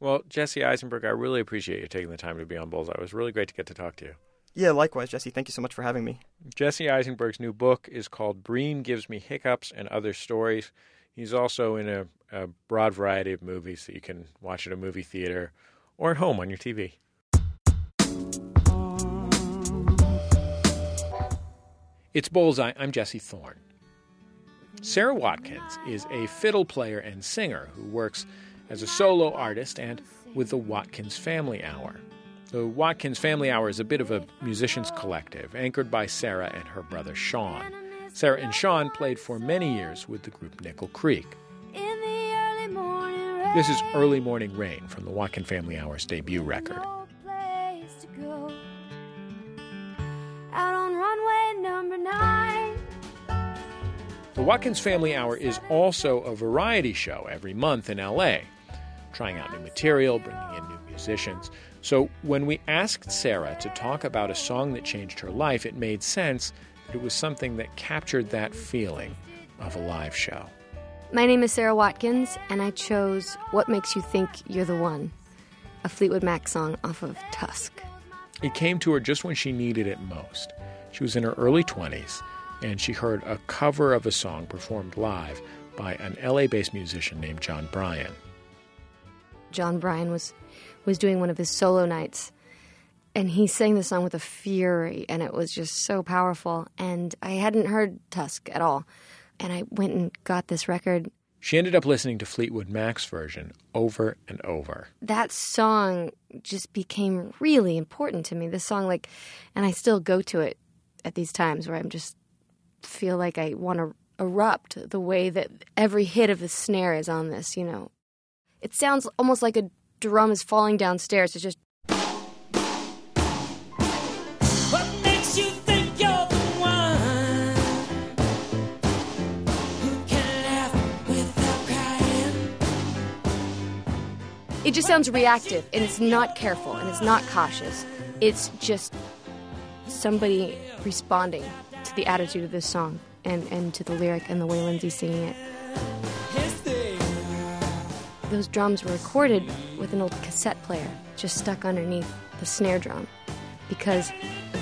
Well, Jesse Eisenberg, I really appreciate you taking the time to be on Bullseye. It was really great to get to talk to you. Yeah, likewise, Jesse. Thank you so much for having me. Jesse Eisenberg's new book is called Bream Gives Me Hiccups and Other Stories. He's also in a, a broad variety of movies that you can watch at a movie theater or at home on your TV. It's Bullseye. I'm Jesse Thorn. Sara Watkins is a fiddle player and singer who works as a solo artist and with the Watkins Family Hour. The Watkins Family Hour is a bit of a musicians collective, anchored by Sara and her brother Sean. Sara and Sean played for many years with the group Nickel Creek. This is Early Morning Rain from the Watkins Family Hour's debut record. Out on runway number nine. The Watkins Family Hour is also a variety show every month in LA, trying out new material, bringing in new musicians. So when we asked Sara to talk about a song that changed her life, it made sense that it was something that captured that feeling of a live show. My name is Sara Watkins, and I chose What Makes You Think You're the One, a Fleetwood Mac song off of Tusk. It came to her just when she needed it most. She was in her early 20s, and she heard a cover of a song performed live by an LA based musician named Jon Brion. Jon Brion was, was doing one of his solo nights, and he sang the song with a fury, and it was just so powerful. And I hadn't heard Tusk at all. And I went and got this record. She ended up listening to Fleetwood Mac's version over and over. That song just became really important to me. This song, like, and I still go to it at these times where I'm just feel like I want to erupt the way that every hit of the snare is on this, you know. It sounds almost like a drum is falling downstairs. It's just What makes you think you're the one who can laugh without crying? it just sounds reactive and it's not careful and it's not cautious. It's just somebody responding to the attitude of this song and, and to the lyric and the way Lindsey's singing it. Those drums were recorded with an old cassette player just stuck underneath the snare drum because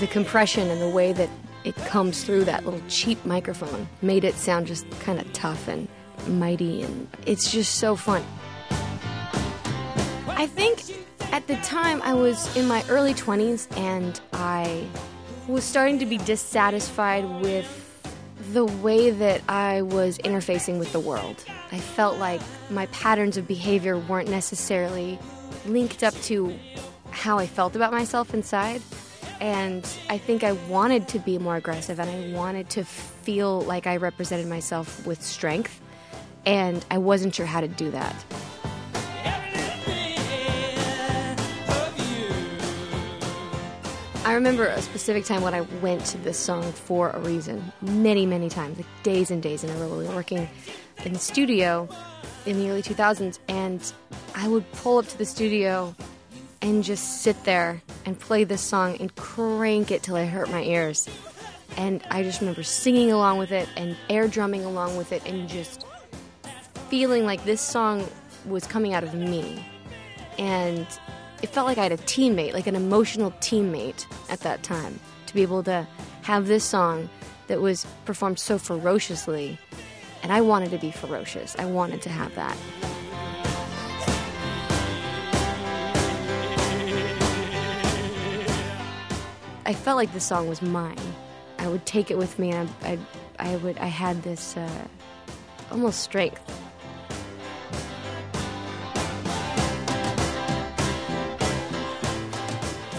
the compression and the way that it comes through that little cheap microphone made it sound just kind of tough and mighty and it's just so fun. I think at the time I was in my early 20s and I was starting to be dissatisfied with the way that I was interfacing with the world. I felt like my patterns of behavior weren't necessarily linked up to how I felt about myself inside. And I think I wanted to be more aggressive and I wanted to feel like I represented myself with strength. And I wasn't sure how to do that. I remember a specific time when I went to this song for a reason, many, many times, like days and days in a row. We were working in the studio in the early 2000s, and I would pull up to the studio and just sit there and play this song and crank it till it hurt my ears. And I just remember singing along with it and air drumming along with it and just feeling like this song was coming out of me. And it felt like I had a teammate, like an emotional teammate at that time, to be able to have this song that was performed so ferociously. And I wanted to be ferocious. I wanted to have that. I felt like the song was mine. I would take it with me, and I, I, I would, I had this uh, almost strength.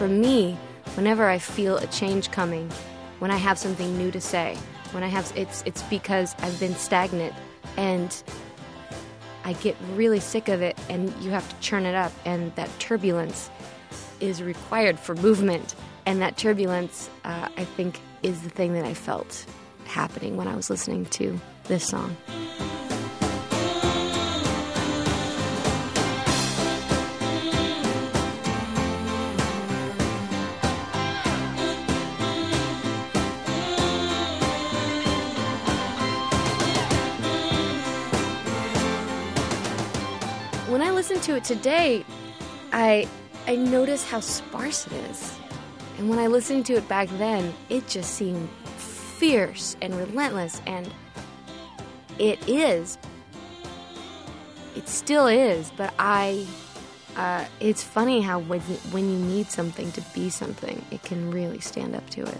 For me, whenever I feel a change coming, when I have something new to say, when I have, it's, it's because I've been stagnant, and I get really sick of it, and you have to churn it up, and that turbulence is required for movement. And that turbulence, uh, I think, is the thing that I felt happening when I was listening to this song. It today, I I notice how sparse it is. And when I listened to it back then, it just seemed fierce and relentless, and it is. It still is, but I. Uh, it's funny how when you, when you need something to be something, it can really stand up to it.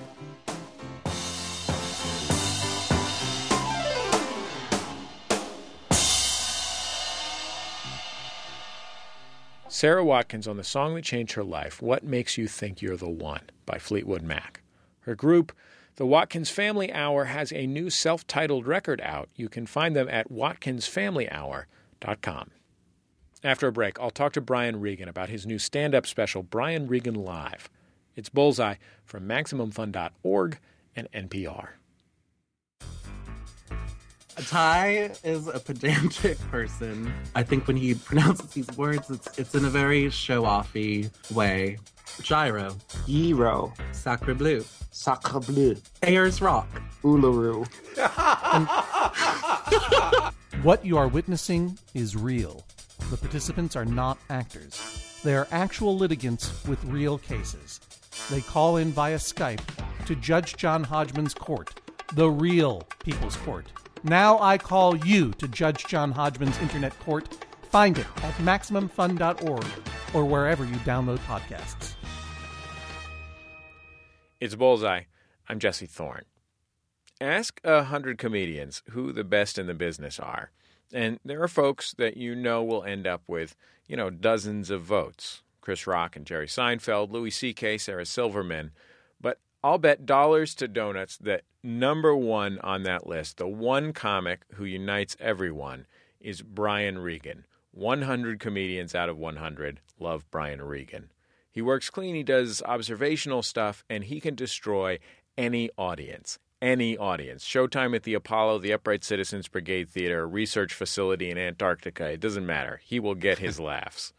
Sara Watkins on the song that changed her life, What Makes You Think You're the One by Fleetwood Mac. Her group, the Watkins Family Hour, has a new self titled record out. You can find them at watkinsfamilyhour.com. After a break, I'll talk to Brian Regan about his new stand up special, Brian Regan Live. It's Bullseye from MaximumFun.org and NPR. Ty is a pedantic person. I think when he pronounces these words, it's it's in a very show-offy way. Gyro. Gyro. Sacre bleu. Sacre bleu. Ayers Rock. Uluru. What you are witnessing is real. The participants are not actors. They are actual litigants with real cases. They call in via Skype to Judge John Hodgman's court, the real People's Court. Now I call you to Judge John Hodgman's internet court. Find it at MaximumFun.org or wherever you download podcasts. It's Bullseye. I'm Jesse Thorn. Ask a hundred comedians who the best in the business are. And there are folks that you know will end up with, you know, dozens of votes. Chris Rock and Jerry Seinfeld, Louis C.K., Sarah Silverman. I'll bet dollars to donuts that number one on that list, the one comic who unites everyone, is Brian Regan. 100 comedians out of 100 love Brian Regan. He works clean, he does observational stuff, and he can destroy any audience. Any audience. Showtime at the Apollo, the Upright Citizens Brigade Theater, research facility in Antarctica. It doesn't matter. He will get his laughs.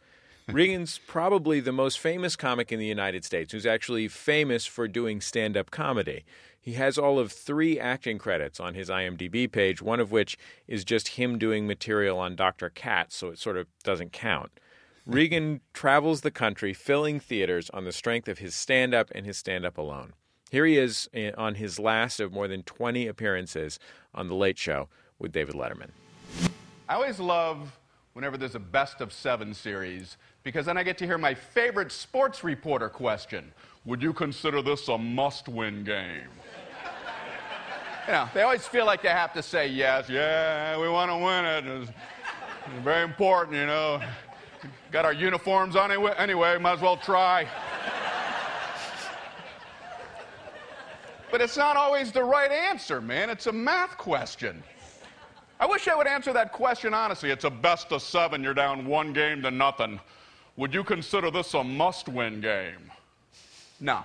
Regan's probably the most famous comic in the United States who's actually famous for doing stand up comedy. He has all of three acting credits on his IMDb page, one of which is just him doing material on Dr. Katz, so it sort of doesn't count. Regan travels the country filling theaters on the strength of his stand up and his stand up alone. Here he is eh, on his last of more than 20 appearances on The Late Show with David Letterman. I always love whenever there's a best of seven series because then I get to hear my favorite sports reporter question Would you consider this a must win game? you know, they always feel like they have to say yes, yeah, we want to win it. It's, it's very important, you know. Got our uniforms on anyway, anyway, might as well try. But it's not always the right answer, man. It's a math question. I wish I would answer that question honestly. It's a best of seven. You're down one game to nothing. Would you consider this a must win game? No.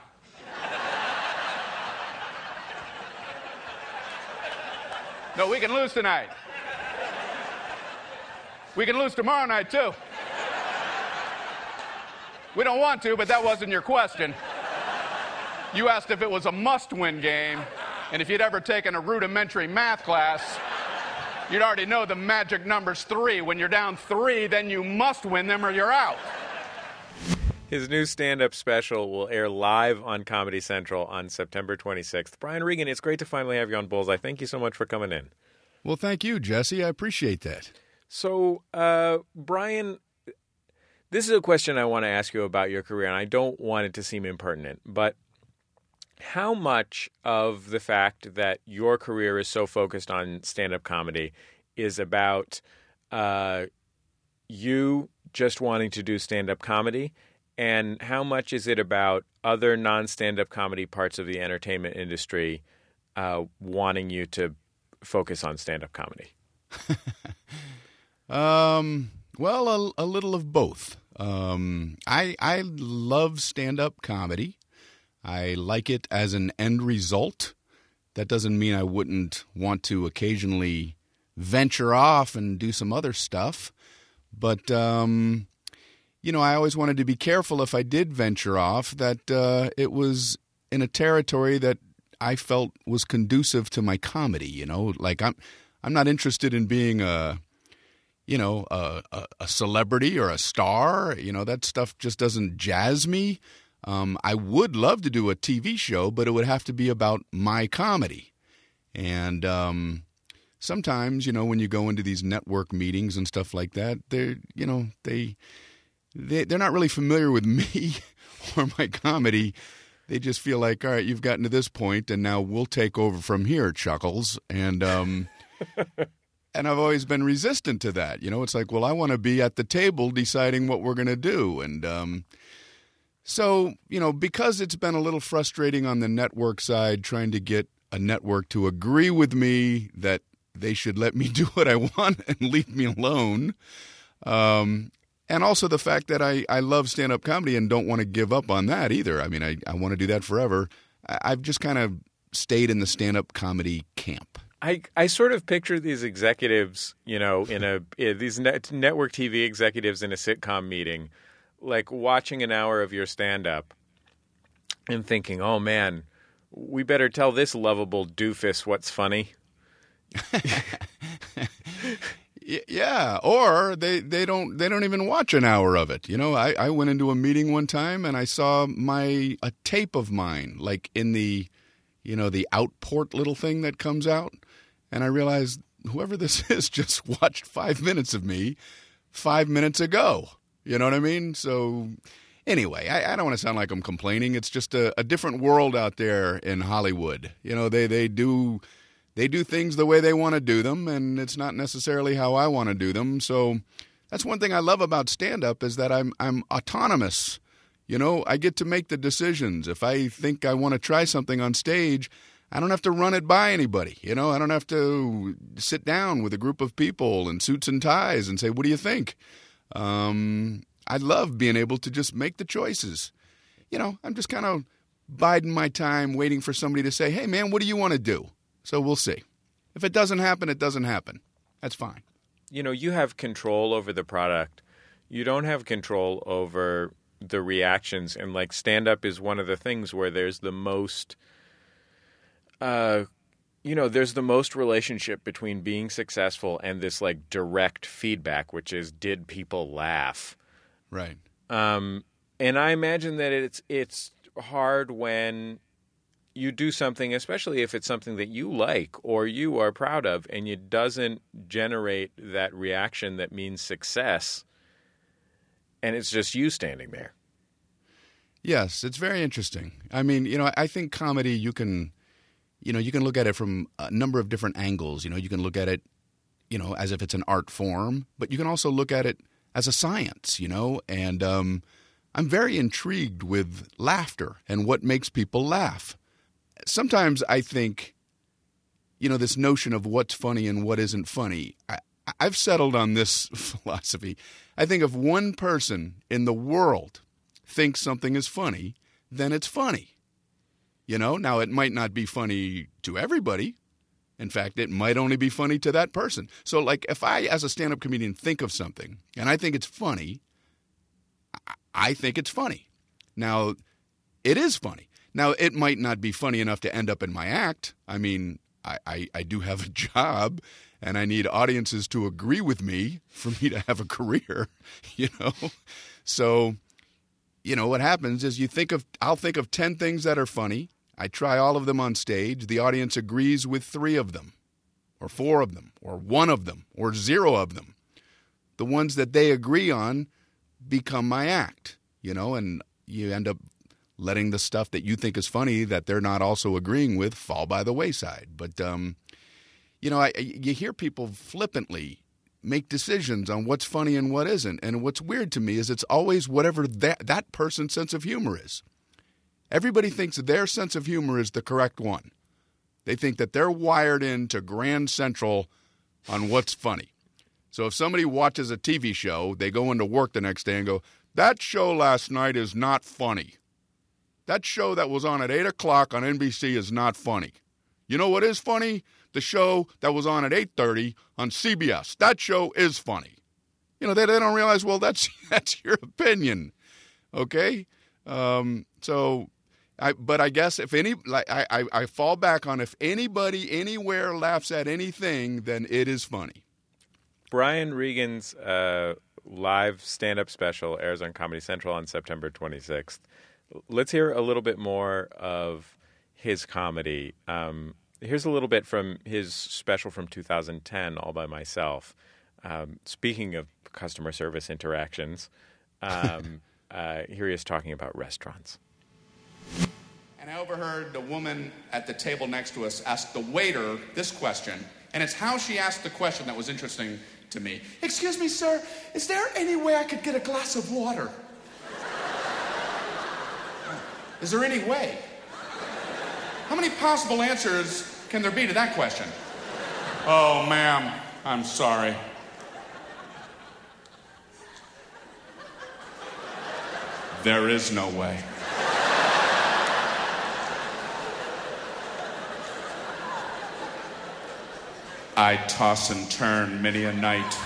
No, we can lose tonight. We can lose tomorrow night, too. We don't want to, but that wasn't your question. You asked if it was a must win game, and if you'd ever taken a rudimentary math class, you'd already know the magic number's three. When you're down three, then you must win them or you're out. His new stand up special will air live on Comedy Central on September 26th. Brian Regan, it's great to finally have you on Bullseye. Thank you so much for coming in. Well, thank you, Jesse. I appreciate that. So, uh, Brian, this is a question I want to ask you about your career, and I don't want it to seem impertinent, but how much of the fact that your career is so focused on stand up comedy is about uh, you just wanting to do stand up comedy? And how much is it about other non stand up comedy parts of the entertainment industry uh, wanting you to focus on stand up comedy? Um, well, a, a little of both. Um, I I love stand up comedy. I like it as an end result. That doesn't mean I wouldn't want to occasionally venture off and do some other stuff. But um, you know, I always wanted to be careful if I did venture off that uh, it was in a territory that I felt was conducive to my comedy. You know, like I'm I'm not interested in being a you know a, a, a celebrity or a star. You know, that stuff just doesn't jazz me. Um, I would love to do a TV show, but it would have to be about my comedy. And um, sometimes, you know, when you go into these network meetings and stuff like that, they're, you know, they, they they're not really familiar with me or my comedy. They just feel like, all right, you've gotten to this point, and now we'll take over from here, Chuckles. And um, and I've always been resistant to that. You know, it's like, well, I want to be at the table deciding what we're going to do, and um, so you know, because it's been a little frustrating on the network side, trying to get a network to agree with me that they should let me do what I want and leave me alone. Um, and also the fact that I, I love stand up comedy and don't want to give up on that either. I mean, I, I want to do that forever. I, I've just kind of stayed in the stand up comedy camp. I, I sort of picture these executives, you know, in a these net, network TV executives in a sitcom meeting, like watching an hour of your stand up and thinking, "Oh man, we better tell this lovable doofus what's funny." Yeah, or they, they don't they don't even watch an hour of it. You know, I, I went into a meeting one time and I saw my a tape of mine like in the you know the outport little thing that comes out, and I realized whoever this is just watched five minutes of me five minutes ago. You know what I mean? So anyway, I, I don't want to sound like I'm complaining. It's just a, a different world out there in Hollywood. You know, they they do they do things the way they want to do them and it's not necessarily how I want to do them. So that's one thing I love about stand up is that I'm I'm autonomous. You know, I get to make the decisions. If I think I want to try something on stage, I don't have to run it by anybody. You know, I don't have to sit down with a group of people in suits and ties and say, "What do you think?" Um, I love being able to just make the choices. You know, I'm just kind of biding my time, waiting for somebody to say, "Hey, man, what do you want to do?" So we'll see. If it doesn't happen, it doesn't happen. That's fine. you know, you have control over the product. You don't have control over the reactions. And like stand up is one of the things where there's the most, uh, you know, there's the most relationship between being successful and this like direct feedback, which is did people laugh? Right. Um, and I imagine that it's it's hard when you do something, especially if it's something that you like or you are proud of, and it doesn't generate that reaction that means success, and it's just you standing there. Yes, it's very interesting. I mean, you know, I think comedy you can, you know, you can look at it from a number of different angles. You know, you can look at it, you know, as if it's an art form, but you can also look at it as a science. You know, and um, I'm very intrigued with laughter and what makes people laugh. Sometimes I think, you know, this notion of what's funny and what isn't funny. I, I've settled on this philosophy. I think if one person in the world thinks something is funny, then it's funny. You know, now it might not be funny to everybody. In fact, it might only be funny to that person. So, like, if I, as a stand up comedian, think of something and I think it's funny, I- think it's funny. Now, it is funny. Now, it might not be funny enough to end up in my act. I mean, I, I, I do have a job and I need audiences to agree with me for me to have a career, you know? So, you know, what happens is you think of, I'll think of 10 things that are funny. I try all of them on stage. The audience agrees with three of them, or four of them, or one of them, or zero of them. The ones that they agree on become my act, you know, and you end up letting the stuff that you think is funny that they're not also agreeing with fall by the wayside. But, um, you know, I, you hear people flippantly make decisions on what's funny and what isn't. And what's weird to me is it's always whatever that, that person's sense of humor is. Everybody thinks their sense of humor is the correct one. They think that they're wired into Grand Central on what's funny. So if somebody watches a TV show, they go into work the next day and go, That show last night is not funny. That show that was on at 8 o'clock on NBC is not funny. You know what is funny? The show that was on at 8.30 on CBS. That show is funny. You know, they, they don't realize, well, that's, that's your opinion. Okay? Um, so, I, but I guess if any, like, I, I, I fall back on if anybody anywhere laughs at anything, then it is funny. Brian Regan's uh, live stand up special airs on Comedy Central on September 26th. Let's hear a little bit more of his comedy. Um, here's a little bit from his special from 2010, All by Myself. Um, speaking of customer service interactions, um, uh, here he is talking about restaurants. And I overheard the woman at the table next to us ask the waiter this question, and it's how she asked the question that was interesting to me. Excuse me, sir, is there any way I could get a glass of water? Is there any way? How many possible answers can there be to that question? Oh, ma'am, I'm sorry. There is no way. I toss and turn many a night,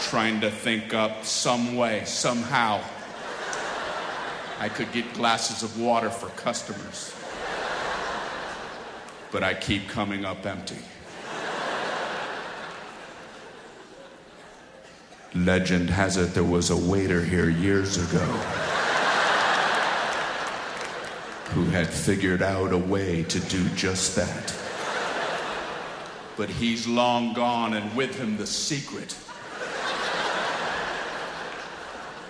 trying to think up some way, somehow, I could get glasses of water for customers. But I keep coming up empty. Legend has it there was a waiter here years ago who had figured out a way to do just that. But he's long gone, and with him the secret.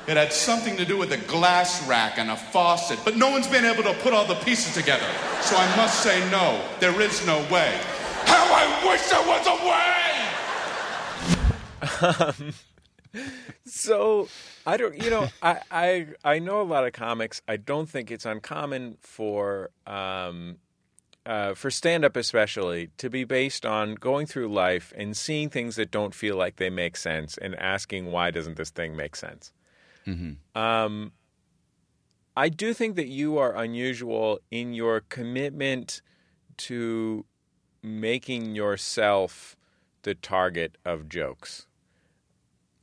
It had something to do with a glass rack and a faucet, but no one's been able to put all the pieces together. So I must say no, there is no way. How I wish there was a way! So I don't, you know, I, I I know a lot of comics. I don't think it's uncommon for um, uh, for stand up especially to be based on going through life and seeing things that don't feel like they make sense and asking why doesn't this thing make sense. Mm-hmm. Um, I do think that you are unusual in your commitment to making yourself the target of jokes.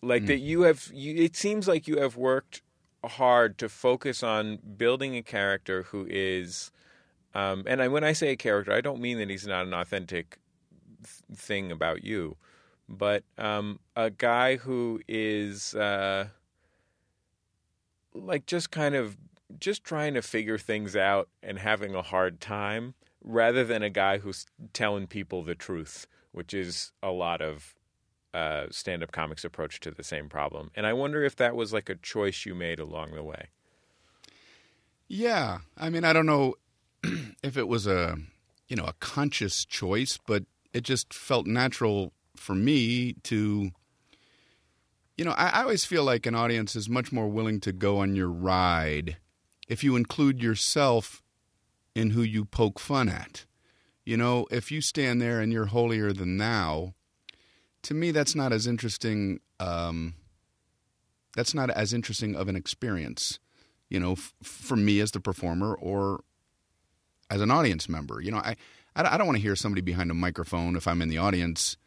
Like Mm. that you have you, it seems like you have worked hard to focus on building a character who is um, and I, when I say a character, I don't mean that he's not an authentic th- thing about you, but um, a guy who is uh, like just kind of just trying to figure things out and having a hard time rather than a guy who's telling people the truth, which is a lot of uh, stand up comics' approach to the same problem. And I wonder if that was like a choice you made along the way. Yeah, I mean, I don't know if it was a you know a conscious choice, but it just felt natural for me to. You know, I, I always feel like an audience is much more willing to go on your ride if you include yourself in who you poke fun at. You know, if you stand there and you're holier than thou, to me that's not as interesting. Um, that's not as interesting of an experience you know, f- for me as the performer or as an audience member. You know, I I don't want to hear somebody behind a microphone if I'm in the audience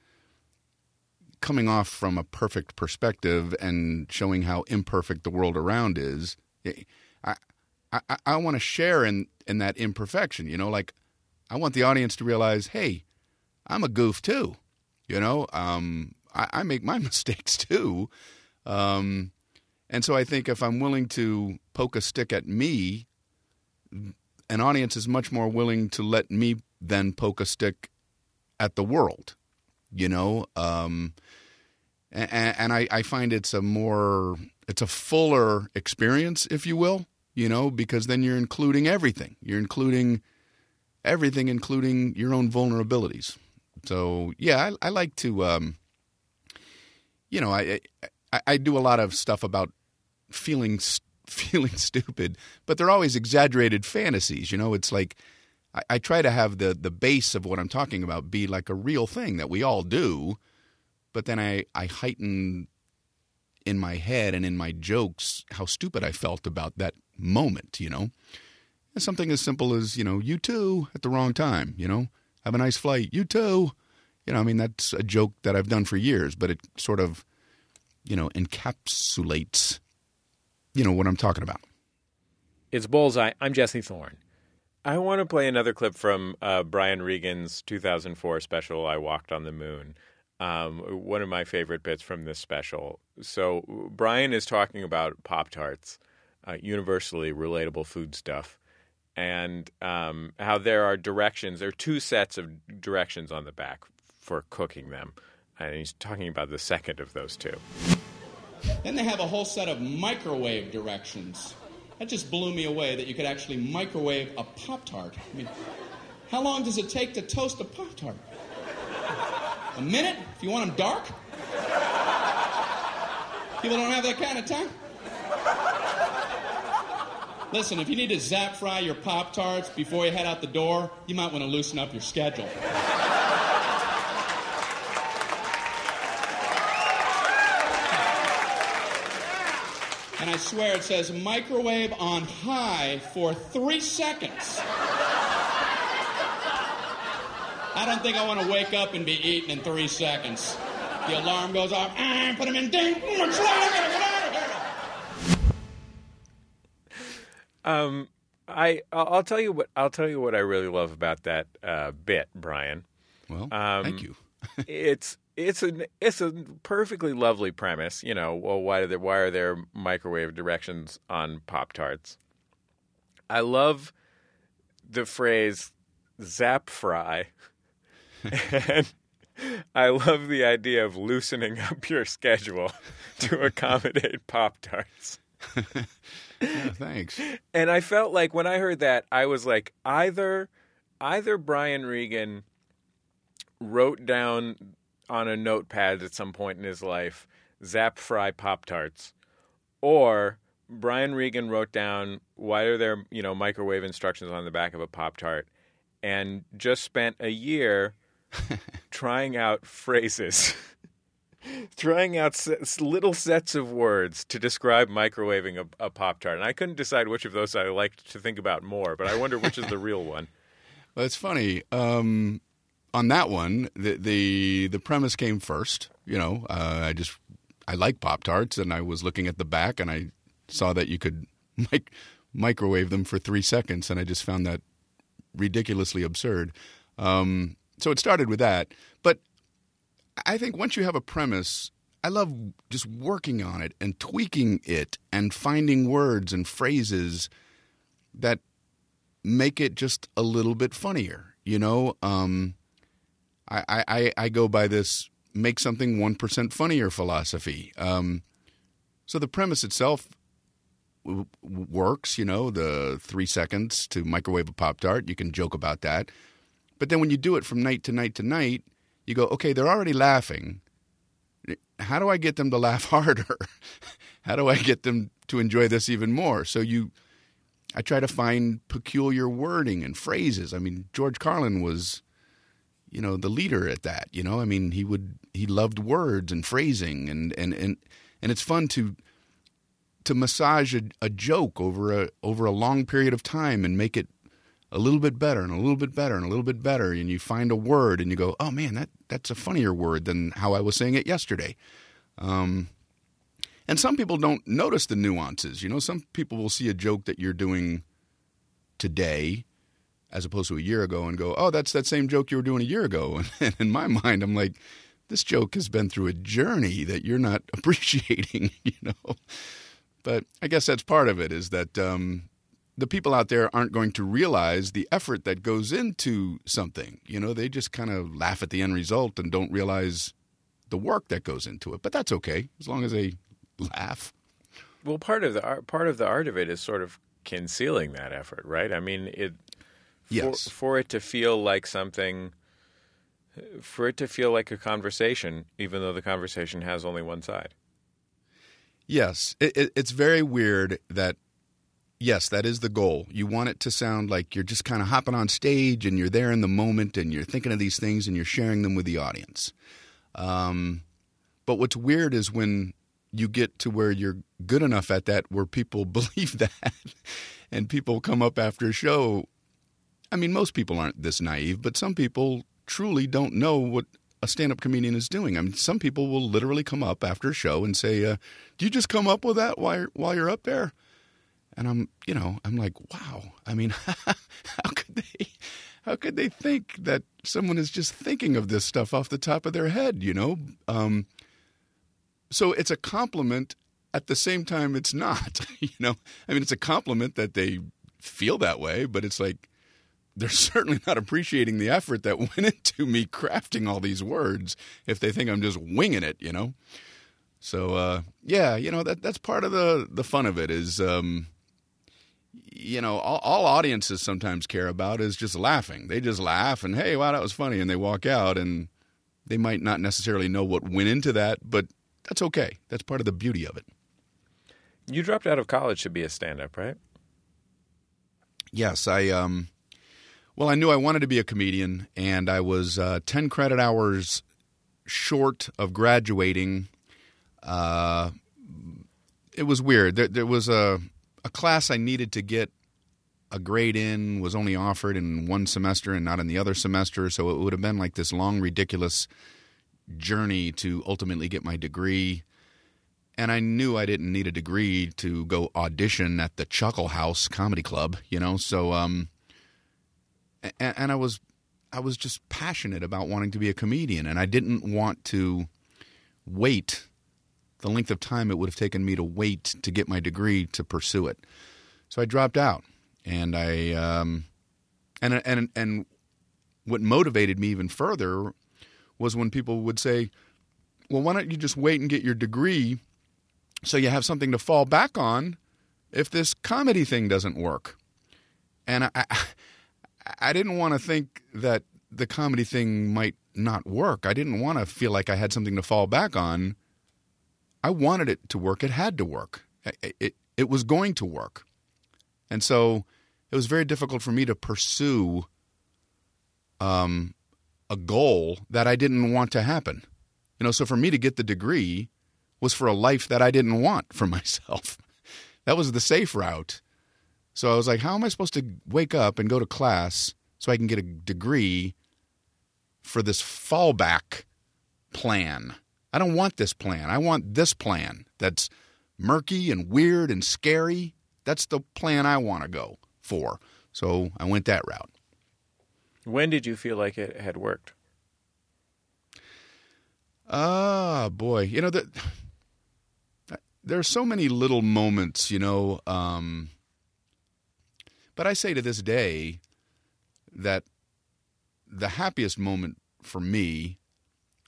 coming off from a perfect perspective and showing how imperfect the world around is. I I, I want to share in in that imperfection. You know, like I want the audience to realize, hey, I'm a goof too. You know, um, I, I make my mistakes too. Um, and so I think if I'm willing to poke a stick at me, an audience is much more willing to let me then poke a stick at the world, you know. Um, and, and I, I find it's a more, it's a fuller experience, if you will, you know, because then you're including everything. You're including everything, including your own vulnerabilities. So yeah, I, I like to, um, you know, I, I I do a lot of stuff about feeling feeling stupid, but they're always exaggerated fantasies. You know, it's like I, I, try to have the the base of what I'm talking about be like a real thing that we all do, but then I I heighten in my head and in my jokes how stupid I felt about that moment. You know, and something as simple as you know you too at the wrong time. You know, have a nice flight. You too. You know, I mean that's a joke that I've done for years, but it sort of you know encapsulates you know what I'm talking about. It's Bullseye. I'm Jesse Thorn. I want to play another clip from uh, Brian Regan's 2004 special, I Walked on the Moon. Um, one of my favorite bits from this special. So, Brian is talking about Pop Tarts, uh, universally relatable food stuff, and um, how there are directions, there are two sets of directions on the back for cooking them. And he's talking about the second of those two. Then they have a whole set of microwave directions. That just blew me away that you could actually microwave a Pop Tart. I mean, how long does it take to toast a Pop Tart? A minute? If you want them dark? People don't have that kind of time. Listen, if you need to zap fry your Pop Tarts before you head out the door, you might want to loosen up your schedule. And I swear it says microwave on high for three seconds. I don't think I want to wake up and be eaten in three seconds. The alarm goes off. Ah, put him in ding. Get out of here. Um, I I'll I'll tell you what I'll tell you what I really love about that uh, bit, Brian. Well, um, thank you. it's it's a it's a perfectly lovely premise. You know, well, why are there why are there microwave directions on Pop Tarts? I love the phrase "zap fry," and I love the idea of loosening up your schedule to accommodate Pop Tarts. Yeah, oh, thanks. And I felt like when I heard that, I was like, either either Brian Regan wrote down on a notepad at some point in his life Zap Fry Pop Tarts, or Brian Regan wrote down why are there you know microwave instructions on the back of a Pop Tart, and just spent a year trying out phrases. trying out little sets of words to describe microwaving a, a Pop Tart. And I couldn't decide which of those I liked to think about more, but I wonder which is the real one. Well, it's funny. Um, on that one, the, the the premise came first. You know, uh, I just I like Pop Tarts, and I was looking at the back, and I saw that you could mic- microwave them for three seconds, and I just found that ridiculously absurd. Um, so it started with that, but I think once you have a premise, I love just working on it and tweaking it and finding words and phrases that make it just a little bit funnier. You know, um, I, I, I go by this make something 1% funnier philosophy. Um, so the premise itself w- works, you know, the three seconds to microwave a Pop Tart. You can joke about that. But then when you do it from night to night to night, you go, okay, they're already laughing. How do I get them to laugh harder? How do I get them to enjoy this even more? So you, I try to find peculiar wording and phrases. I mean, George Carlin was, you know, the leader at that. You know, I mean, he would he loved words and phrasing, and and and and it's fun to to massage a, a joke over a over a long period of time and make it a little bit better and a little bit better and a little bit better and you find a word and you go oh man that that's a funnier word than how i was saying it yesterday um, and some people don't notice the nuances you know some people will see a joke that you're doing today as opposed to a year ago and go oh that's that same joke you were doing a year ago and in my mind i'm like this joke has been through a journey that you're not appreciating you know but i guess that's part of it is that um, the people out there aren't going to realize the effort that goes into something. You know, they just kind of laugh at the end result and don't realize the work that goes into it. But that's okay as long as they laugh. Well, part of the art, part of the art of it is sort of concealing that effort, right? I mean, it Yes. for it to feel like something, for it to feel like a conversation, even though the conversation has only one side. Yes, it, it, it's very weird that. Yes, that is the goal. You want it to sound like you're just kind of hopping on stage and you're there in the moment and you're thinking of these things and you're sharing them with the audience. Um, but what's weird is when you get to where you're good enough at that where people believe that and people come up after a show. I mean, most people aren't this naive, but some people truly don't know what a stand up comedian is doing. I mean, some people will literally come up after a show and say, uh, Do you just come up with that while you're, while you're up there? And I'm, you know, I'm like, wow. I mean, how could they, how could they think that someone is just thinking of this stuff off the top of their head? You know, um, so it's a compliment. At the same time, it's not. You know, I mean, it's a compliment that they feel that way, but it's like they're certainly not appreciating the effort that went into me crafting all these words. If they think I'm just winging it, you know. So uh, yeah, you know that that's part of the the fun of it is. Um, you know, all, all audiences sometimes care about is just laughing. They just laugh and hey, wow, that was funny, and they walk out, and they might not necessarily know what went into that, but that's okay. That's part of the beauty of it. You dropped out of college to be a stand-up, right? Yes, I um well, I knew I wanted to be a comedian and I was uh, 10 credit hours short of graduating. Uh it was weird. There, there was a a class I needed to get a grade in was only offered in one semester and not in the other semester, so it would have been like this long ridiculous journey to ultimately get my degree and I knew I didn't need a degree to go audition at the Chuckle House Comedy Club, you know. So, um, and, and, I was, I was just passionate about wanting to be a comedian, and I didn't want to wait the length of time it would have taken me to wait to get my degree to pursue it. So I dropped out, and I, um, and and and what motivated me even further was when people would say, "Well, why don't you just wait and get your degree?" so you have something to fall back on if this comedy thing doesn't work. And I, I, didn't want to think that the comedy thing might not work. I didn't want to feel like I had something to fall back on. I wanted it to work. It had to work. It, it, it was going to work. And so it was very difficult for me to pursue um, a goal that I didn't want to happen. You know, so for me to get the degree was for a life that I didn't want for myself. that was the safe route. So I was like, how am I supposed to wake up and go to class so I can get a degree for this fallback plan? I don't want this plan. I want this plan that's murky and weird and scary. That's the plan I want to go for. So I went that route. When did you feel like it had worked? Ah, boy. You know, that there are so many little moments, you know. Um, but I say to this day that the happiest moment for me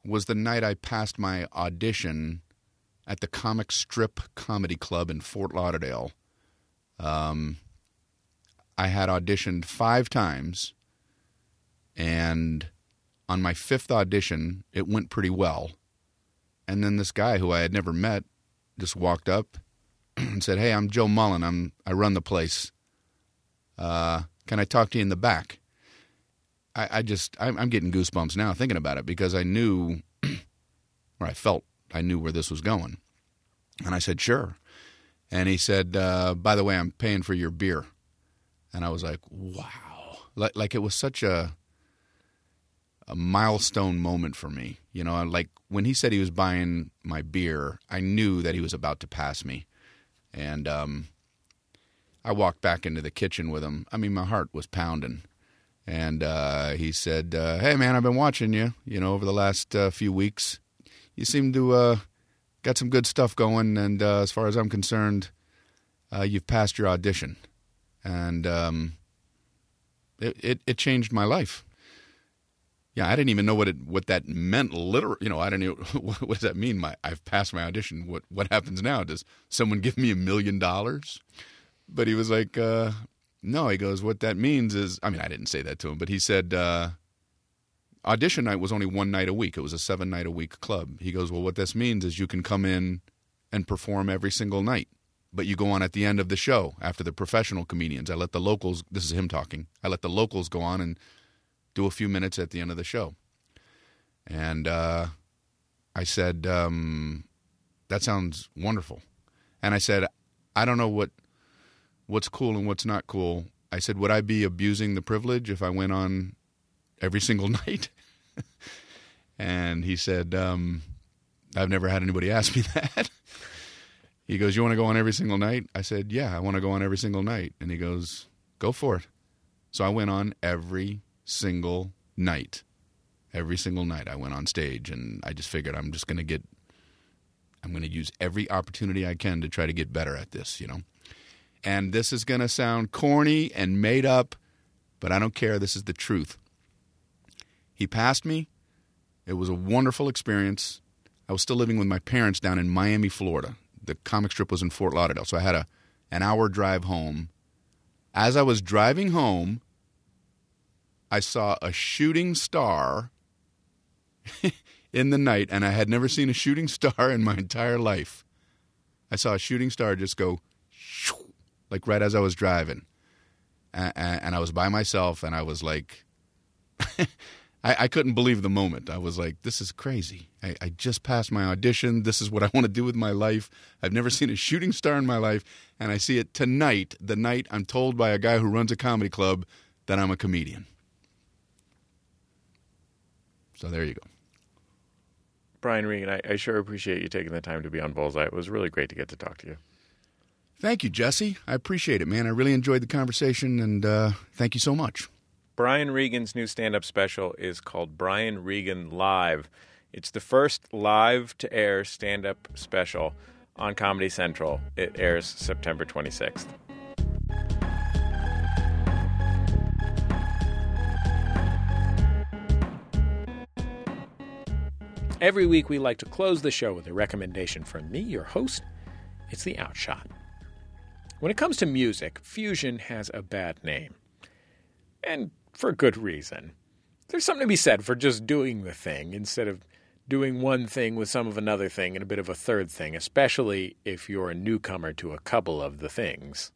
was the night I passed my audition at the Comic Strip Comedy Club in Fort Lauderdale. Um, I had auditioned five times, and on my fifth audition, it went pretty well. And then this guy who I had never met just walked up and said, "Hey, I'm Joe Mullen. I'm I run the place. Uh, can I talk to you in the back?" I, I just I'm, I'm, getting goosebumps now thinking about it because I knew, or I felt I knew where this was going, and I said, "Sure." And he said, uh, "By the way, I'm paying for your beer," and I was like, "Wow!" Like, like it was such a a milestone moment for me. You know, like when he said he was buying my beer, I knew that he was about to pass me. And um, I walked back into the kitchen with him. I mean, my heart was pounding. And uh, he said, uh, "Hey, man, I've been watching you. You know, over the last uh, few weeks, you seem to uh, got some good stuff going. And uh, as far as I'm concerned, uh, you've passed your audition." And um, it, it, it changed my life yeah, I didn't even know what it what that meant. Literally, you know, I didn't know what, what, does that mean. My I've passed my audition. What what happens now? Does someone give me a million dollars? But he was like, uh, no. He goes, what that means is, I mean, I didn't say that to him, but he said uh, audition night was only one night a week. It was a seven night a week club. He goes, well, what this means is you can come in and perform every single night. But you go on at the end of the show after the professional comedians. I let the locals. This is him talking. I let the locals go on and do a few minutes at the end of the show. And uh, I said, um, that sounds wonderful. And I said, I don't know what what's cool and what's not cool. I said, would I be abusing the privilege if I went on every single night? and he said, um, I've never had anybody ask me that. he goes, You want to go on every single night? I said, Yeah, I want to go on every single night. And he goes, Go for it. So I went on every single night. Every single night I went on stage and I just figured I'm just going to get I'm going to use every opportunity I can to try to get better at this, you know. And this is going to sound corny and made up, but I don't care. This is the truth. He passed me. It was a wonderful experience. I was still living with my parents down in Miami, Florida. The comic strip was in Fort Lauderdale, so I had a an hour drive home As I was driving home, I saw a shooting star in the night, and I had never seen a shooting star in my entire life. I saw a shooting star just go like right as I was driving. And, and I was by myself, and I was like, I, I, couldn't believe the moment. I was like, this is crazy. I, I just passed my audition. This is what I want to do with my life. I've never seen a shooting star in my life, and I see it tonight, the night I'm told by a guy who runs a comedy club that I'm a comedian. So there you go. Brian Regan, I, I sure appreciate you taking the time to be on Bullseye. It was really great to get to talk to you. Thank you, Jesse. I appreciate it, man. I really enjoyed the conversation, and uh, thank you so much. Brian Regan's new stand up special is called Brian Regan Live. It's the first live to air stand up special on Comedy Central. It airs September 26th. Every week, we like to close the show with a recommendation from me, your host. It's the Outshot. When it comes to music, fusion has a bad name. And for good reason. There's something to be said for just doing the thing instead of doing one thing with some of another thing and a bit of a third thing, especially if you're a newcomer to a couple of the things.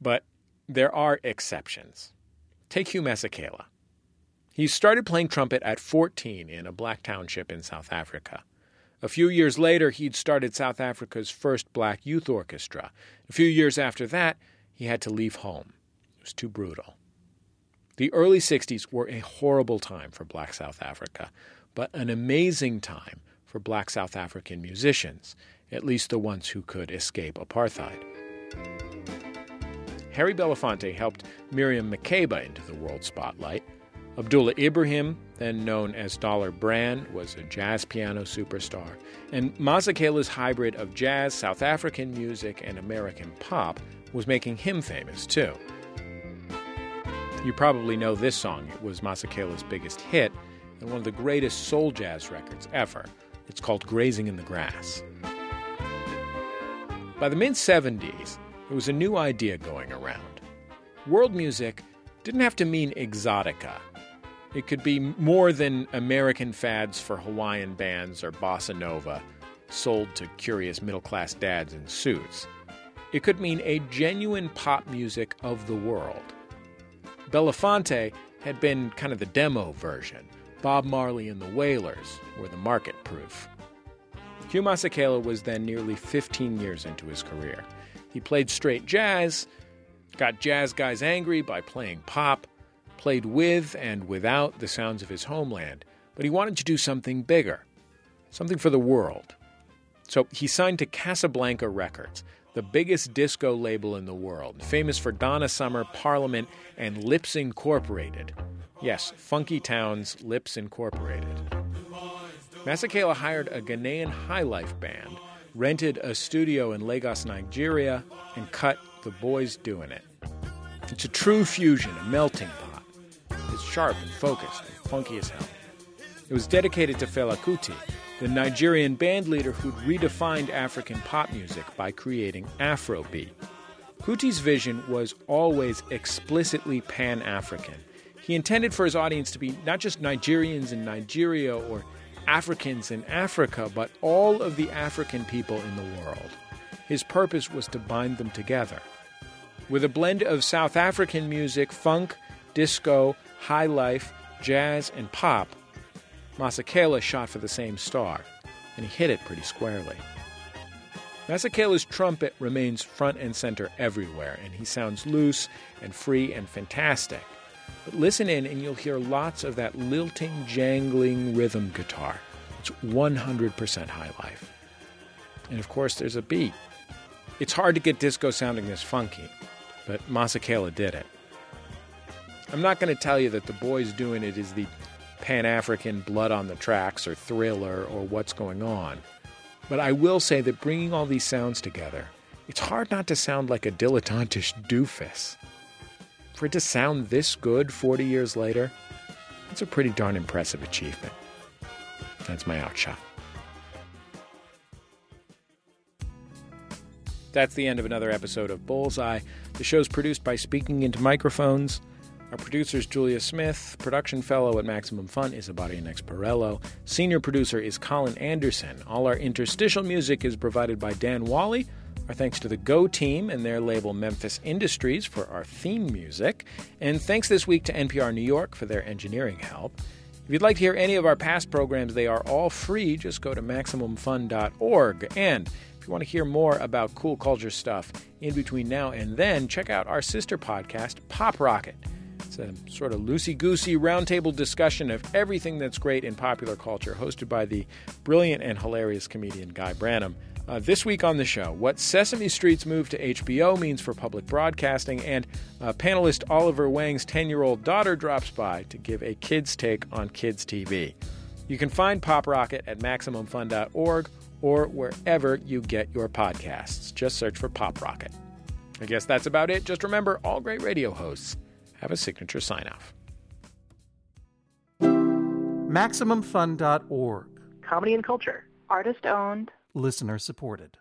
But there are exceptions. Take Hugh Masekela. He started playing trumpet at 14 in a black township in South Africa. A few years later, he'd started South Africa's first black youth orchestra. A few years after that, he had to leave home. It was too brutal. The early 60s were a horrible time for black South Africa, but an amazing time for black South African musicians, at least the ones who could escape apartheid. Harry Belafonte helped Miriam Makeba into the world spotlight. Abdullah Ibrahim, then known as Dollar Brand, was a jazz piano superstar, and Masekela's hybrid of jazz, South African music, and American pop was making him famous too. You probably know this song. It was Masekela's biggest hit and one of the greatest soul jazz records ever. It's called Grazing in the Grass. By the mid 70s, there was a new idea going around. World music didn't have to mean exotica. It could be more than American fads for Hawaiian bands or bossa nova sold to curious middle class dads in suits. It could mean a genuine pop music of the world. Belafonte had been kind of the demo version. Bob Marley and the Wailers were the market proof. Hugh Masekela was then nearly 15 years into his career. He played straight jazz, got jazz guys angry by playing pop, played with and without the sounds of his homeland, but he wanted to do something bigger, something for the world. So he signed to Casablanca Records, the biggest disco label in the world, famous for Donna Summer, Parliament, and Lipps Incorporated. Yes, Funky Town's Lipps Incorporated. Masekela hired a Ghanaian high life band, rented a studio in Lagos, Nigeria, and cut The Boys Doing It. It's a true fusion, a melting pot. It's sharp and focused and funky as hell. It was dedicated to Fela Kuti, the Nigerian bandleader who'd redefined African pop music by creating Afrobeat. Kuti's vision was always explicitly pan African. He intended for his audience to be not just Nigerians in Nigeria or Africans in Africa, but all of the African people in the world. His purpose was to bind them together. With a blend of South African music, funk, disco, high life, jazz, and pop, Masekela shot for the same star, and he hit it pretty squarely. Masekela's trumpet remains front and center everywhere, and he sounds loose and free and fantastic. But listen in, and you'll hear lots of that lilting, jangling rhythm guitar. It's 100% high life. And of course, there's a beat. It's hard to get disco sounding this funky, but Masakela did it. I'm not going to tell you that the boys doing it is the Pan African blood on the tracks or thriller or what's going on. But I will say that bringing all these sounds together, it's hard not to sound like a dilettantish doofus. For it to sound this good 40 years later, it's a pretty darn impressive achievement. That's my outshot. That's the end of another episode of Bullseye. The show's produced by Speaking Into Microphones. Our producer is Julia Smith. Production fellow at Maximum Fun is Abadia Next Perello. Senior producer is Colin Anderson. All our interstitial music is provided by Dan Wally. Our thanks to the Go team and their label Memphis Industries for our theme music. And thanks this week to NPR New York for their engineering help. If you'd like to hear any of our past programs, they are all free. Just go to MaximumFun.org. And if you want to hear more about cool culture stuff in between now and then, check out our sister podcast, Pop Rocket. It's a sort of loosey goosey roundtable discussion of everything that's great in popular culture, hosted by the brilliant and hilarious comedian Guy Branum. Uh, this week on the show, what Sesame Street's move to HBO means for public broadcasting, and uh, panelist Oliver Wang's 10 year old daughter drops by to give a kid's take on kids' TV. You can find Pop Rocket at MaximumFun.org or wherever you get your podcasts. Just search for Pop Rocket. I guess that's about it. Just remember all great radio hosts have a signature sign off. MaximumFun.org. Comedy and culture. Artist owned. Listener supported.